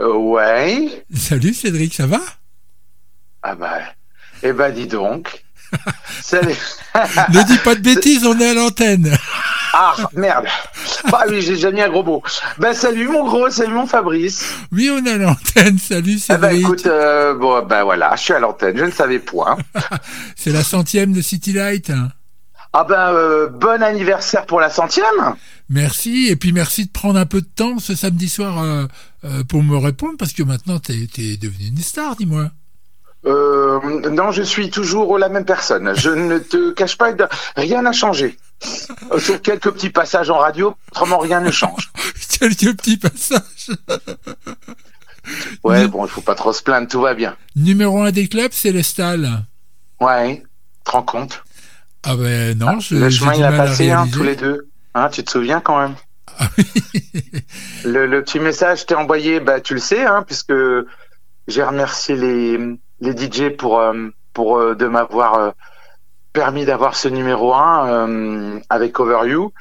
Euh, Ouais. Salut Cédric, ça va? Ah bah. Eh ben dis donc. Salut. Ne dis pas de bêtises, on est à l'antenne. Ah merde. Bah oui, j'ai déjà mis un gros mot. Ben salut mon gros, salut mon Fabrice. Oui, on est à l'antenne, salut Eh ben Cédric. écoute, euh, bon ben voilà, je suis à l'antenne, je ne savais point. C'est la centième de City Light. Ah ben euh, bon anniversaire pour la centième. Merci, et puis merci de prendre un peu de temps ce samedi soir euh, euh, pour me répondre, parce que maintenant t'es es devenu une star, dis-moi. Euh, non, je suis toujours la même personne. Je ne te cache pas, rien n'a changé. Euh, Sur quelques petits passages en radio, autrement rien ne change. Quelques petits passages. Ouais, bon, il faut pas trop se plaindre, tout va bien. Numéro un des clubs, Célestal. Ouais, te rends compte Ah ben non, je Le chemin il a passé, hein, réaliser. tous les deux. Hein, tu te souviens quand même le, le petit message que t'ai envoyé, bah, tu le sais, hein, puisque j'ai remercié les, les DJ pour, euh, pour euh, de m'avoir euh, permis d'avoir ce numéro 1 avec Over You.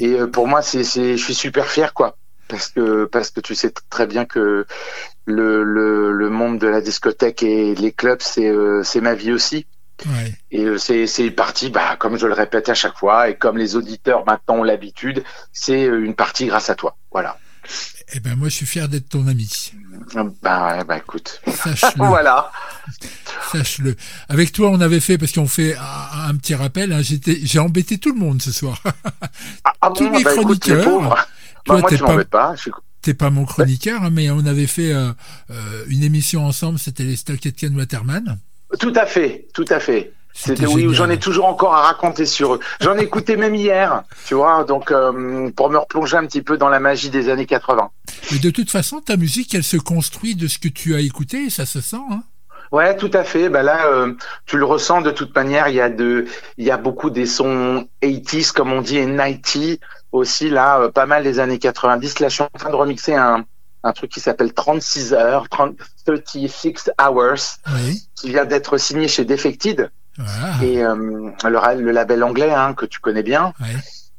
Et pour moi, c'est, c'est, je suis super fier, quoi. Parce que, parce que tu sais très bien que le, le, le monde de la discothèque et les clubs, c'est, c'est ma vie aussi. Ouais. Et euh, c'est c'est parti, bah, comme je le répète à chaque fois, et comme les auditeurs maintenant ont l'habitude, c'est euh, une partie grâce à toi. Voilà. Eh ben moi, je suis fier d'être ton ami. Bah, ouais, bah écoute. Sache-le. voilà. Sache-le. Avec toi, on avait fait, parce qu'on fait un, un petit rappel, hein, j'étais, j'ai embêté tout le monde ce soir. Ah Tous bon, les bah écoute, les chroniqueurs. Bah, Toi, moi, t'es tu pas. Je suis, t'es pas mon chroniqueur, hein, mais on avait fait euh, euh, une émission ensemble, c'était les stocks de Ken Waterman. Tout à fait, tout à fait. C'était oui, j'en ai toujours encore à raconter sur eux. J'en ai écouté même hier, tu vois, donc euh, pour me replonger un petit peu dans la magie des années 80. Mais de toute façon, ta musique, elle se construit de ce que tu as écouté, et ça se sent. Hein Ouais, tout à fait. Bah là, euh, tu le ressens de toute manière. Il y a de, il y a beaucoup des sons 80s comme on dit et 90 aussi là, euh, pas mal des années 90. Là, je suis en train de remixer un un truc qui s'appelle 36 heures, 30, 36 hours, Oui. qui vient d'être signé chez Defected Voilà. et euh, le, le label anglais hein, que tu connais bien.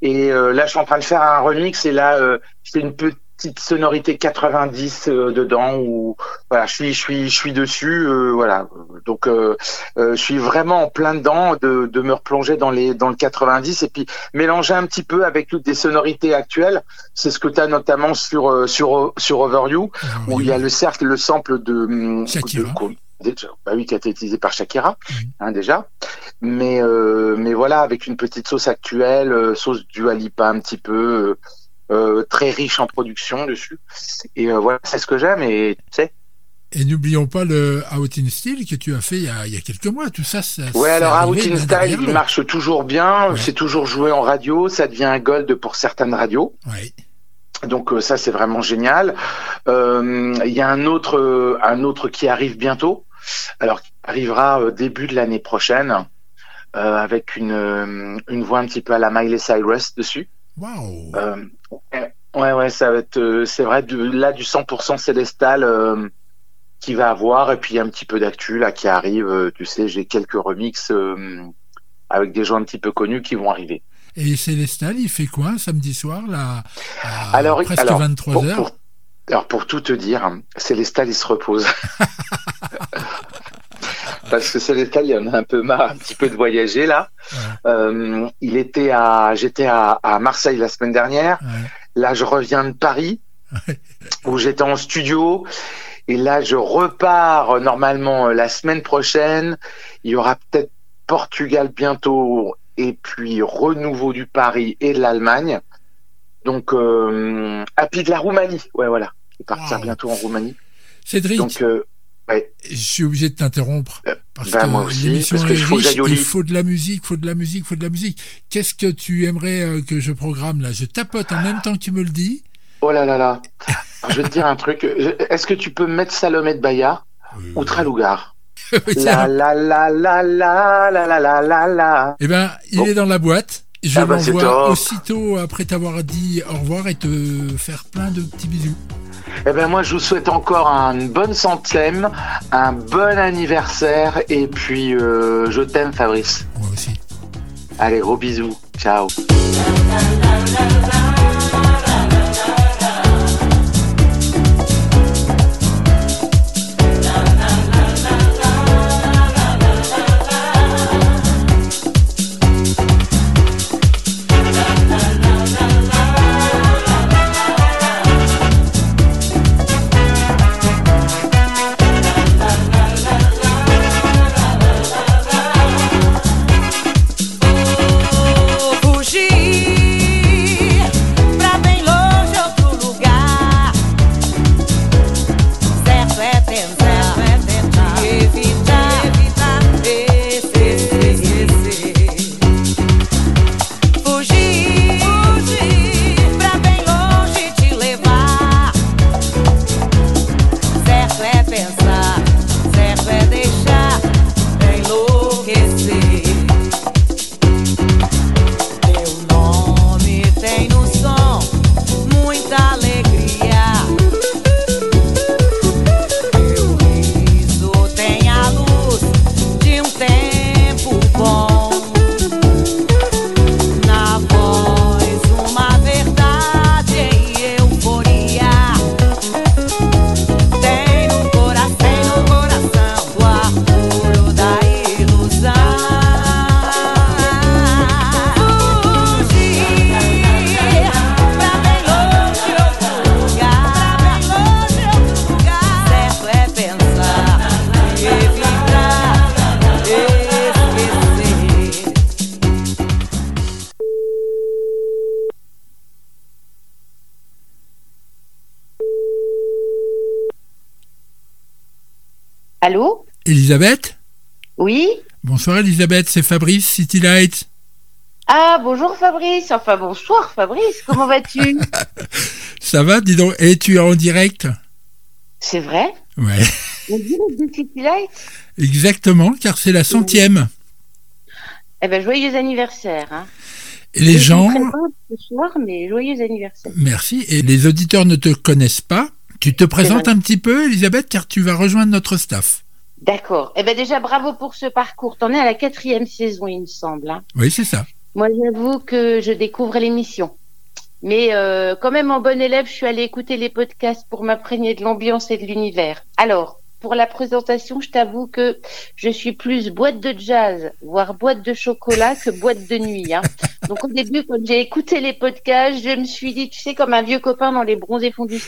Et euh, là, je suis en train de faire un remix et là, euh, c'est une petite sonorité 90 euh, dedans où voilà, je suis, je suis, je suis dessus, euh, voilà. Donc, euh, je suis vraiment en plein dedans de, de me replonger dans les dans le 90 et puis mélanger un petit peu avec toutes des sonorités actuelles. C'est ce que tu as notamment sur sur sur Over You où il y a le cercle, le sample de, hum, de bah oui, qui a été utilisé par Shakira, hein, déjà. Mais euh, mais voilà, avec une petite sauce actuelle, sauce Dua Lipa un petit peu, euh, très riche en production dessus. Et euh, voilà, c'est ce que j'aime. Et tu sais, Et n'oublions pas le Out in Style que tu as fait il y a, il y a quelques mois. Tout ça, ça Ouais, alors Out in Style, il marche toujours bien. C'est toujours joué en radio. Ça devient un gold pour certaines radios. Ouais. Donc euh, ça, c'est vraiment génial. Il y a un autre, un autre qui arrive bientôt. Alors, qui arrivera début de l'année prochaine, euh, avec une, euh, une voix un petit peu à la Miley Cyrus dessus. Euh, ouais, ouais, ça va être, euh, c'est vrai, là du 100% célestal euh, qui va avoir, et puis un petit peu d'actu là qui arrive. euh, tu sais, j'ai quelques remixes euh, avec des gens un petit peu connus qui vont arriver. Et Célestal, il fait quoi samedi soir, là, à alors, presque alors, 23 pour, heures pour- alors pour tout te dire, Célestal il se repose. Parce que Célestal, il en a un peu marre un petit peu de voyager là. Euh, il était à, j'étais à, à Marseille la semaine dernière. Là, je reviens de Paris où j'étais en studio. Et là, je repars euh, normalement euh, la semaine prochaine. Il y aura peut-être Portugal bientôt et puis renouveau du Paris et de l'Allemagne. Donc, euh, ah, puis de la Roumanie. Ouais, voilà. Il va partir bientôt en Roumanie. Cédric, Donc, euh, ouais. je suis obligé de t'interrompre. Parce ben, que l'émission est que riche, il faut de la musique, faut de la musique, faut de la musique. Qu'est-ce que tu aimerais euh, que je programme là? Je tapote en même temps que tu me le dis. Oh là là là. Je vais te dire un truc. Est-ce que tu peux me mettre Salomé de Bayard ou Tralougar La la la la la la la la la. Eh ben, il est dans la boîte. Je Ah bah, l'envoie aussitôt après t'avoir dit au revoir et te faire plein de petits bisous. Eh ben moi je vous souhaite encore une bonne centième, un bon anniversaire et puis euh, je t'aime Fabrice. Moi aussi. Allez gros bisous. Ciao. Bonsoir Elisabeth, c'est Fabrice, City Lights. Ah, bonjour Fabrice. Enfin, bonsoir Fabrice, comment vas-tu? Ça va, dis donc Et tu es en direct? C'est vrai? Ouais, de City Light exactement, car c'est la centième. Eh ben, joyeux anniversaire. Hein. Et les Je gens, ce soir, mais joyeux anniversaire. merci, et les auditeurs ne te connaissent pas. Tu te présentes un petit peu, Elisabeth, car tu vas rejoindre notre staff. D'accord. Eh ben, déjà, bravo pour ce parcours. T'en es à la quatrième saison, il me semble. hein. Oui, c'est ça. Moi, j'avoue que je découvre l'émission. Mais euh, quand même, en bon élève, je suis allée écouter les podcasts pour m'imprégner de l'ambiance et de l'univers. Alors, pour la présentation, je t'avoue que je suis plus boîte de jazz, voire boîte de chocolat que boîte de nuit. Hein. Donc au début, quand j'ai écouté les podcasts, je me suis dit, tu sais, comme un vieux copain dans les bronzés fonds du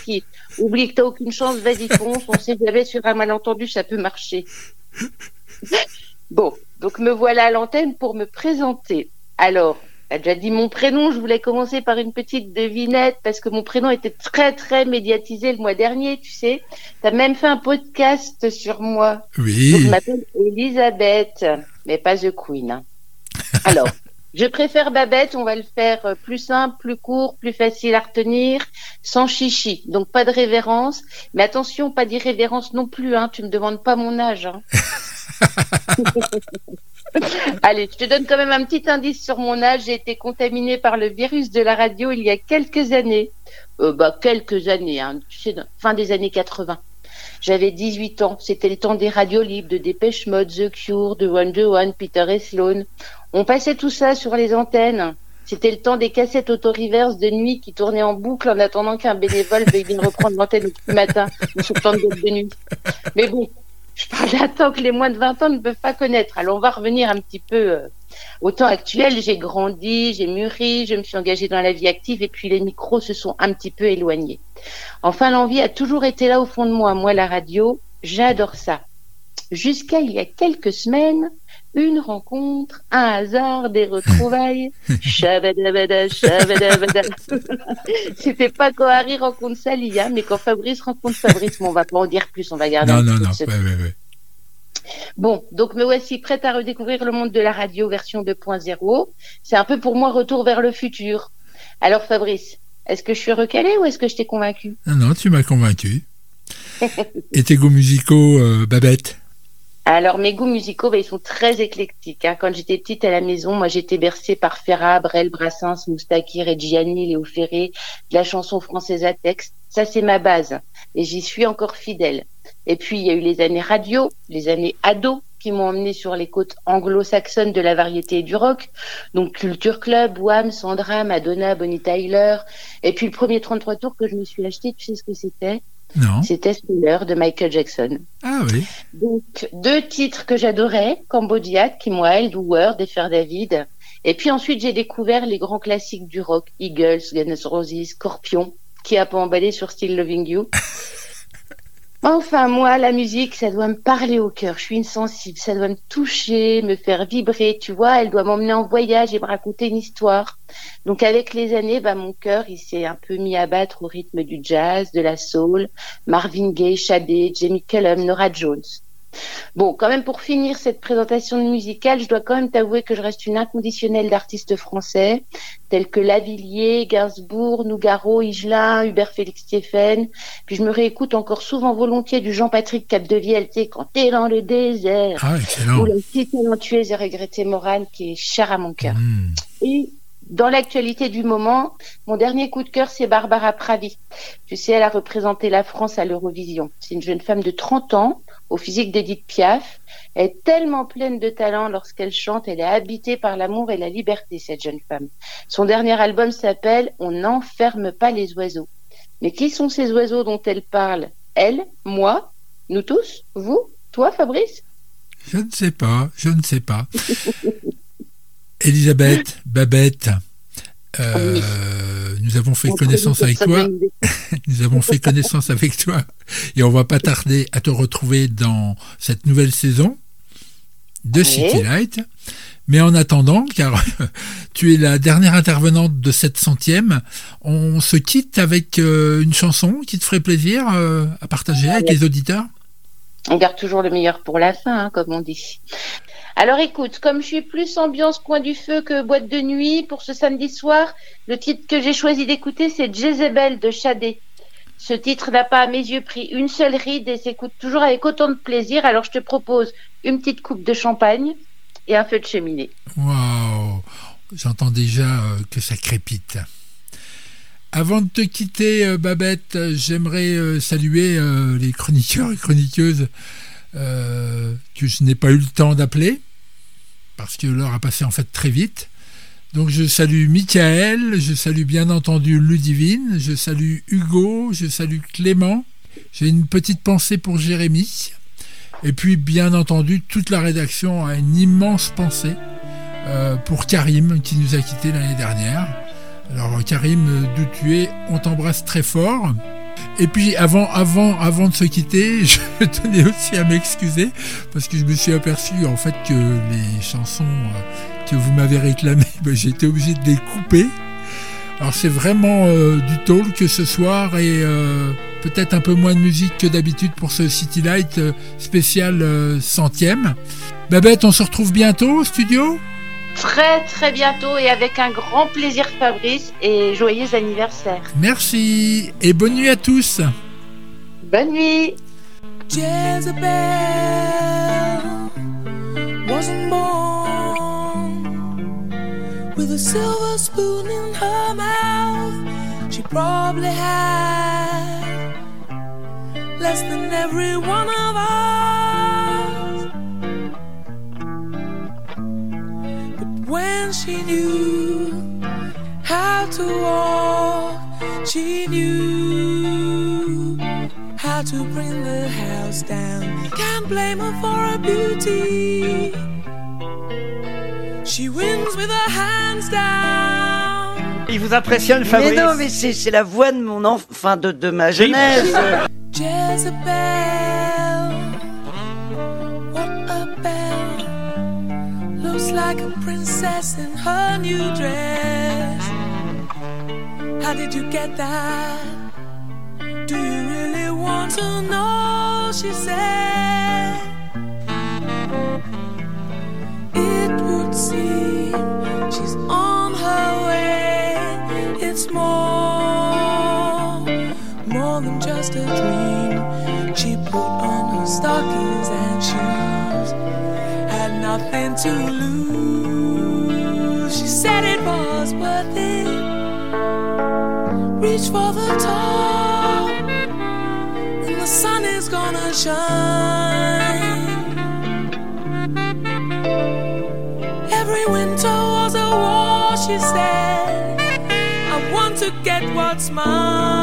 oublie que t'as aucune chance, vas-y fonce, on sait jamais sur un malentendu, ça peut marcher. Bon, donc me voilà à l'antenne pour me présenter. Alors, t'as déjà dit mon prénom, je voulais commencer par une petite devinette parce que mon prénom était très très médiatisé le mois dernier, tu sais. T'as même fait un podcast sur moi. Oui. Donc, je m'appelle Elisabeth, mais pas The Queen. hein. Alors, je préfère Babette, on va le faire euh, plus simple, plus court, plus facile à retenir, sans chichi. Donc pas de révérence, mais attention, pas d'irrévérence non plus, hein. Tu me demandes pas mon âge. hein. Allez, je te donne quand même un petit indice sur mon âge. J'ai été contaminée par le virus de la radio il y a quelques années. Euh, bah, quelques années, hein, tu sais, dans- fin des années 80. J'avais 18 ans. C'était le temps des radios libres, de Dépêche Mode, The Cure, de One the One, Peter et Sloan. On passait tout ça sur les antennes. C'était le temps des cassettes auto-reverse de nuit qui tournaient en boucle en attendant qu'un bénévole veuille bien reprendre l'antenne le petit matin, sous temps de boîte de nuit. Mais bon, je parle d'un temps que les moins de 20 ans ne peuvent pas connaître. Alors on va revenir un petit peu euh, au temps actuel. J'ai grandi, j'ai mûri, je me suis engagée dans la vie active et puis les micros se sont un petit peu éloignés. Enfin, l'envie a toujours été là au fond de moi. Moi, la radio, j'adore ça. Jusqu'à il y a quelques semaines, une rencontre, un hasard, des retrouvailles. C'était pas quand Harry rencontre Sally, hein, mais quand Fabrice rencontre Fabrice. Mais on va pas en dire plus, on va garder Non, un non, non. ouais, ouais, ouais. Bon, donc me voici prête à redécouvrir le monde de la radio version 2.0. C'est un peu pour moi retour vers le futur. Alors Fabrice, est-ce que je suis recalé ou est-ce que je t'ai convaincu Non, non, tu m'as convaincu. Et tes goûts musicaux, euh, Babette? Alors mes goûts musicaux, bah, ils sont très éclectiques. hein. Quand j'étais petite à la maison, moi j'étais bercée par Ferrat, Brel, Brassens, Moustaki, Reggiani, Léo Ferré, de la chanson française à texte. Ça c'est ma base et j'y suis encore fidèle. Et puis il y a eu les années radio, les années ado qui m'ont emmené sur les côtes anglo-saxonnes de la variété et du rock. Donc Culture Club, Wham, Sandra, Madonna, Bonnie Tyler. Et puis le premier 33 tours que je me suis acheté, tu sais ce que c'était? C'était Thriller de Michael Jackson. Ah oui. Donc, deux titres que j'adorais, Cambodiac, Kim Wilde, Hoover, des Frères David. Et puis ensuite, j'ai découvert les grands classiques du rock, Eagles, Guns N' Roses, Scorpion, qui a pas emballé sur Still Loving You. Enfin, moi, la musique, ça doit me parler au cœur. Je suis une sensible. Ça doit me toucher, me faire vibrer. Tu vois, elle doit m'emmener en voyage et me raconter une histoire. Donc, avec les années, bah, mon cœur, il s'est un peu mis à battre au rythme du jazz, de la soul, Marvin Gaye, Sade, Jamie Cullum, Nora Jones. Bon, quand même, pour finir cette présentation musicale, je dois quand même t'avouer que je reste une inconditionnelle d'artistes français, tels que Lavillier, Gainsbourg, Nougaro, Higelin, Hubert Félix Stéphane. Puis je me réécoute encore souvent volontiers du Jean-Patrick Capdevielle, tu sais, quand t'es dans le désert. Ah, excellent. Ou la si talentueuse et regrettée Morane, qui est chère à mon cœur. Hmm. Et dans l'actualité du moment, mon dernier coup de cœur, c'est Barbara Pravi. Tu sais, elle a représenté la France à l'Eurovision. C'est une jeune femme de 30 ans, au physique d'Edith Piaf. Elle est tellement pleine de talent lorsqu'elle chante. Elle est habitée par l'amour et la liberté, cette jeune femme. Son dernier album s'appelle On n'enferme pas les oiseaux. Mais qui sont ces oiseaux dont elle parle? Elle, moi, nous tous, vous, toi, Fabrice? Je ne sais pas, je ne sais pas. Elisabeth, Babette, euh, nous avons fait connaissance avec toi. nous avons fait connaissance avec toi et on va pas tarder à te retrouver dans cette nouvelle saison de Oui. City Light. Mais en attendant, car tu es la dernière intervenante de cette centième, on se quitte avec euh, une chanson qui te ferait plaisir euh, à partager avec les auditeurs. On garde toujours le meilleur pour la fin, hein, comme on dit. Alors écoute, comme je suis plus ambiance coin du feu que boîte de nuit pour ce samedi soir, le titre que j'ai choisi d'écouter, c'est Jezebel de Shadé. Ce titre n'a pas à mes yeux pris une seule ride et s'écoute toujours avec autant de plaisir. Alors je te propose une petite coupe de champagne et un feu de cheminée. Waouh J'entends déjà euh, que ça crépite. Avant de te quitter, euh, Babette, euh, j'aimerais euh, saluer les chroniqueurs et chroniqueuses que je n'ai pas eu le temps d'appeler, parce que l'heure a passé en fait très vite. Donc je salue Michael, je salue bien entendu Ludivine, je salue Hugo, je salue Clément. J'ai une petite pensée pour Jérémy. Et puis bien entendu, toute la rédaction a une immense pensée pour Karim qui nous a quittés l'année dernière. Alors Karim, d'où tu es, on t'embrasse très fort. Et puis avant, avant, avant de se quitter, je tenais aussi à m'excuser parce que je me suis aperçu en fait que les chansons euh, que vous m'avez réclamées, ben, j'ai été obligé de les couper. Alors c'est vraiment euh, du talk ce soir et euh, peut-être un peu moins de musique que d'habitude pour ce City Light spécial centième. Babette, on se retrouve bientôt au studio? Très très bientôt et avec un grand plaisir Fabrice et joyeux anniversaire. Merci et bonne nuit à tous. Bonne nuit. Jezebel wasn't born with a silver spoon in her mouth. She probably had less than every one of us. She knew how to walk, she knew how to bring the house down. Can't blame her for her beauty. She wins with her hands down. Il vous impressionne, Mais Fabrice non, mais c'est c'est la voix de mon enfant, enfin de, de ma jeunesse. Jezebel, Looks like a princess in her new dress. How did you get that? Do you really want to know? She said. It would seem she's on her way. It's more, more than just a dream. She put on her stockings and shoes, had nothing to lose. Reach for the top, and the sun is gonna shine. Every winter was a war, she said. I want to get what's mine.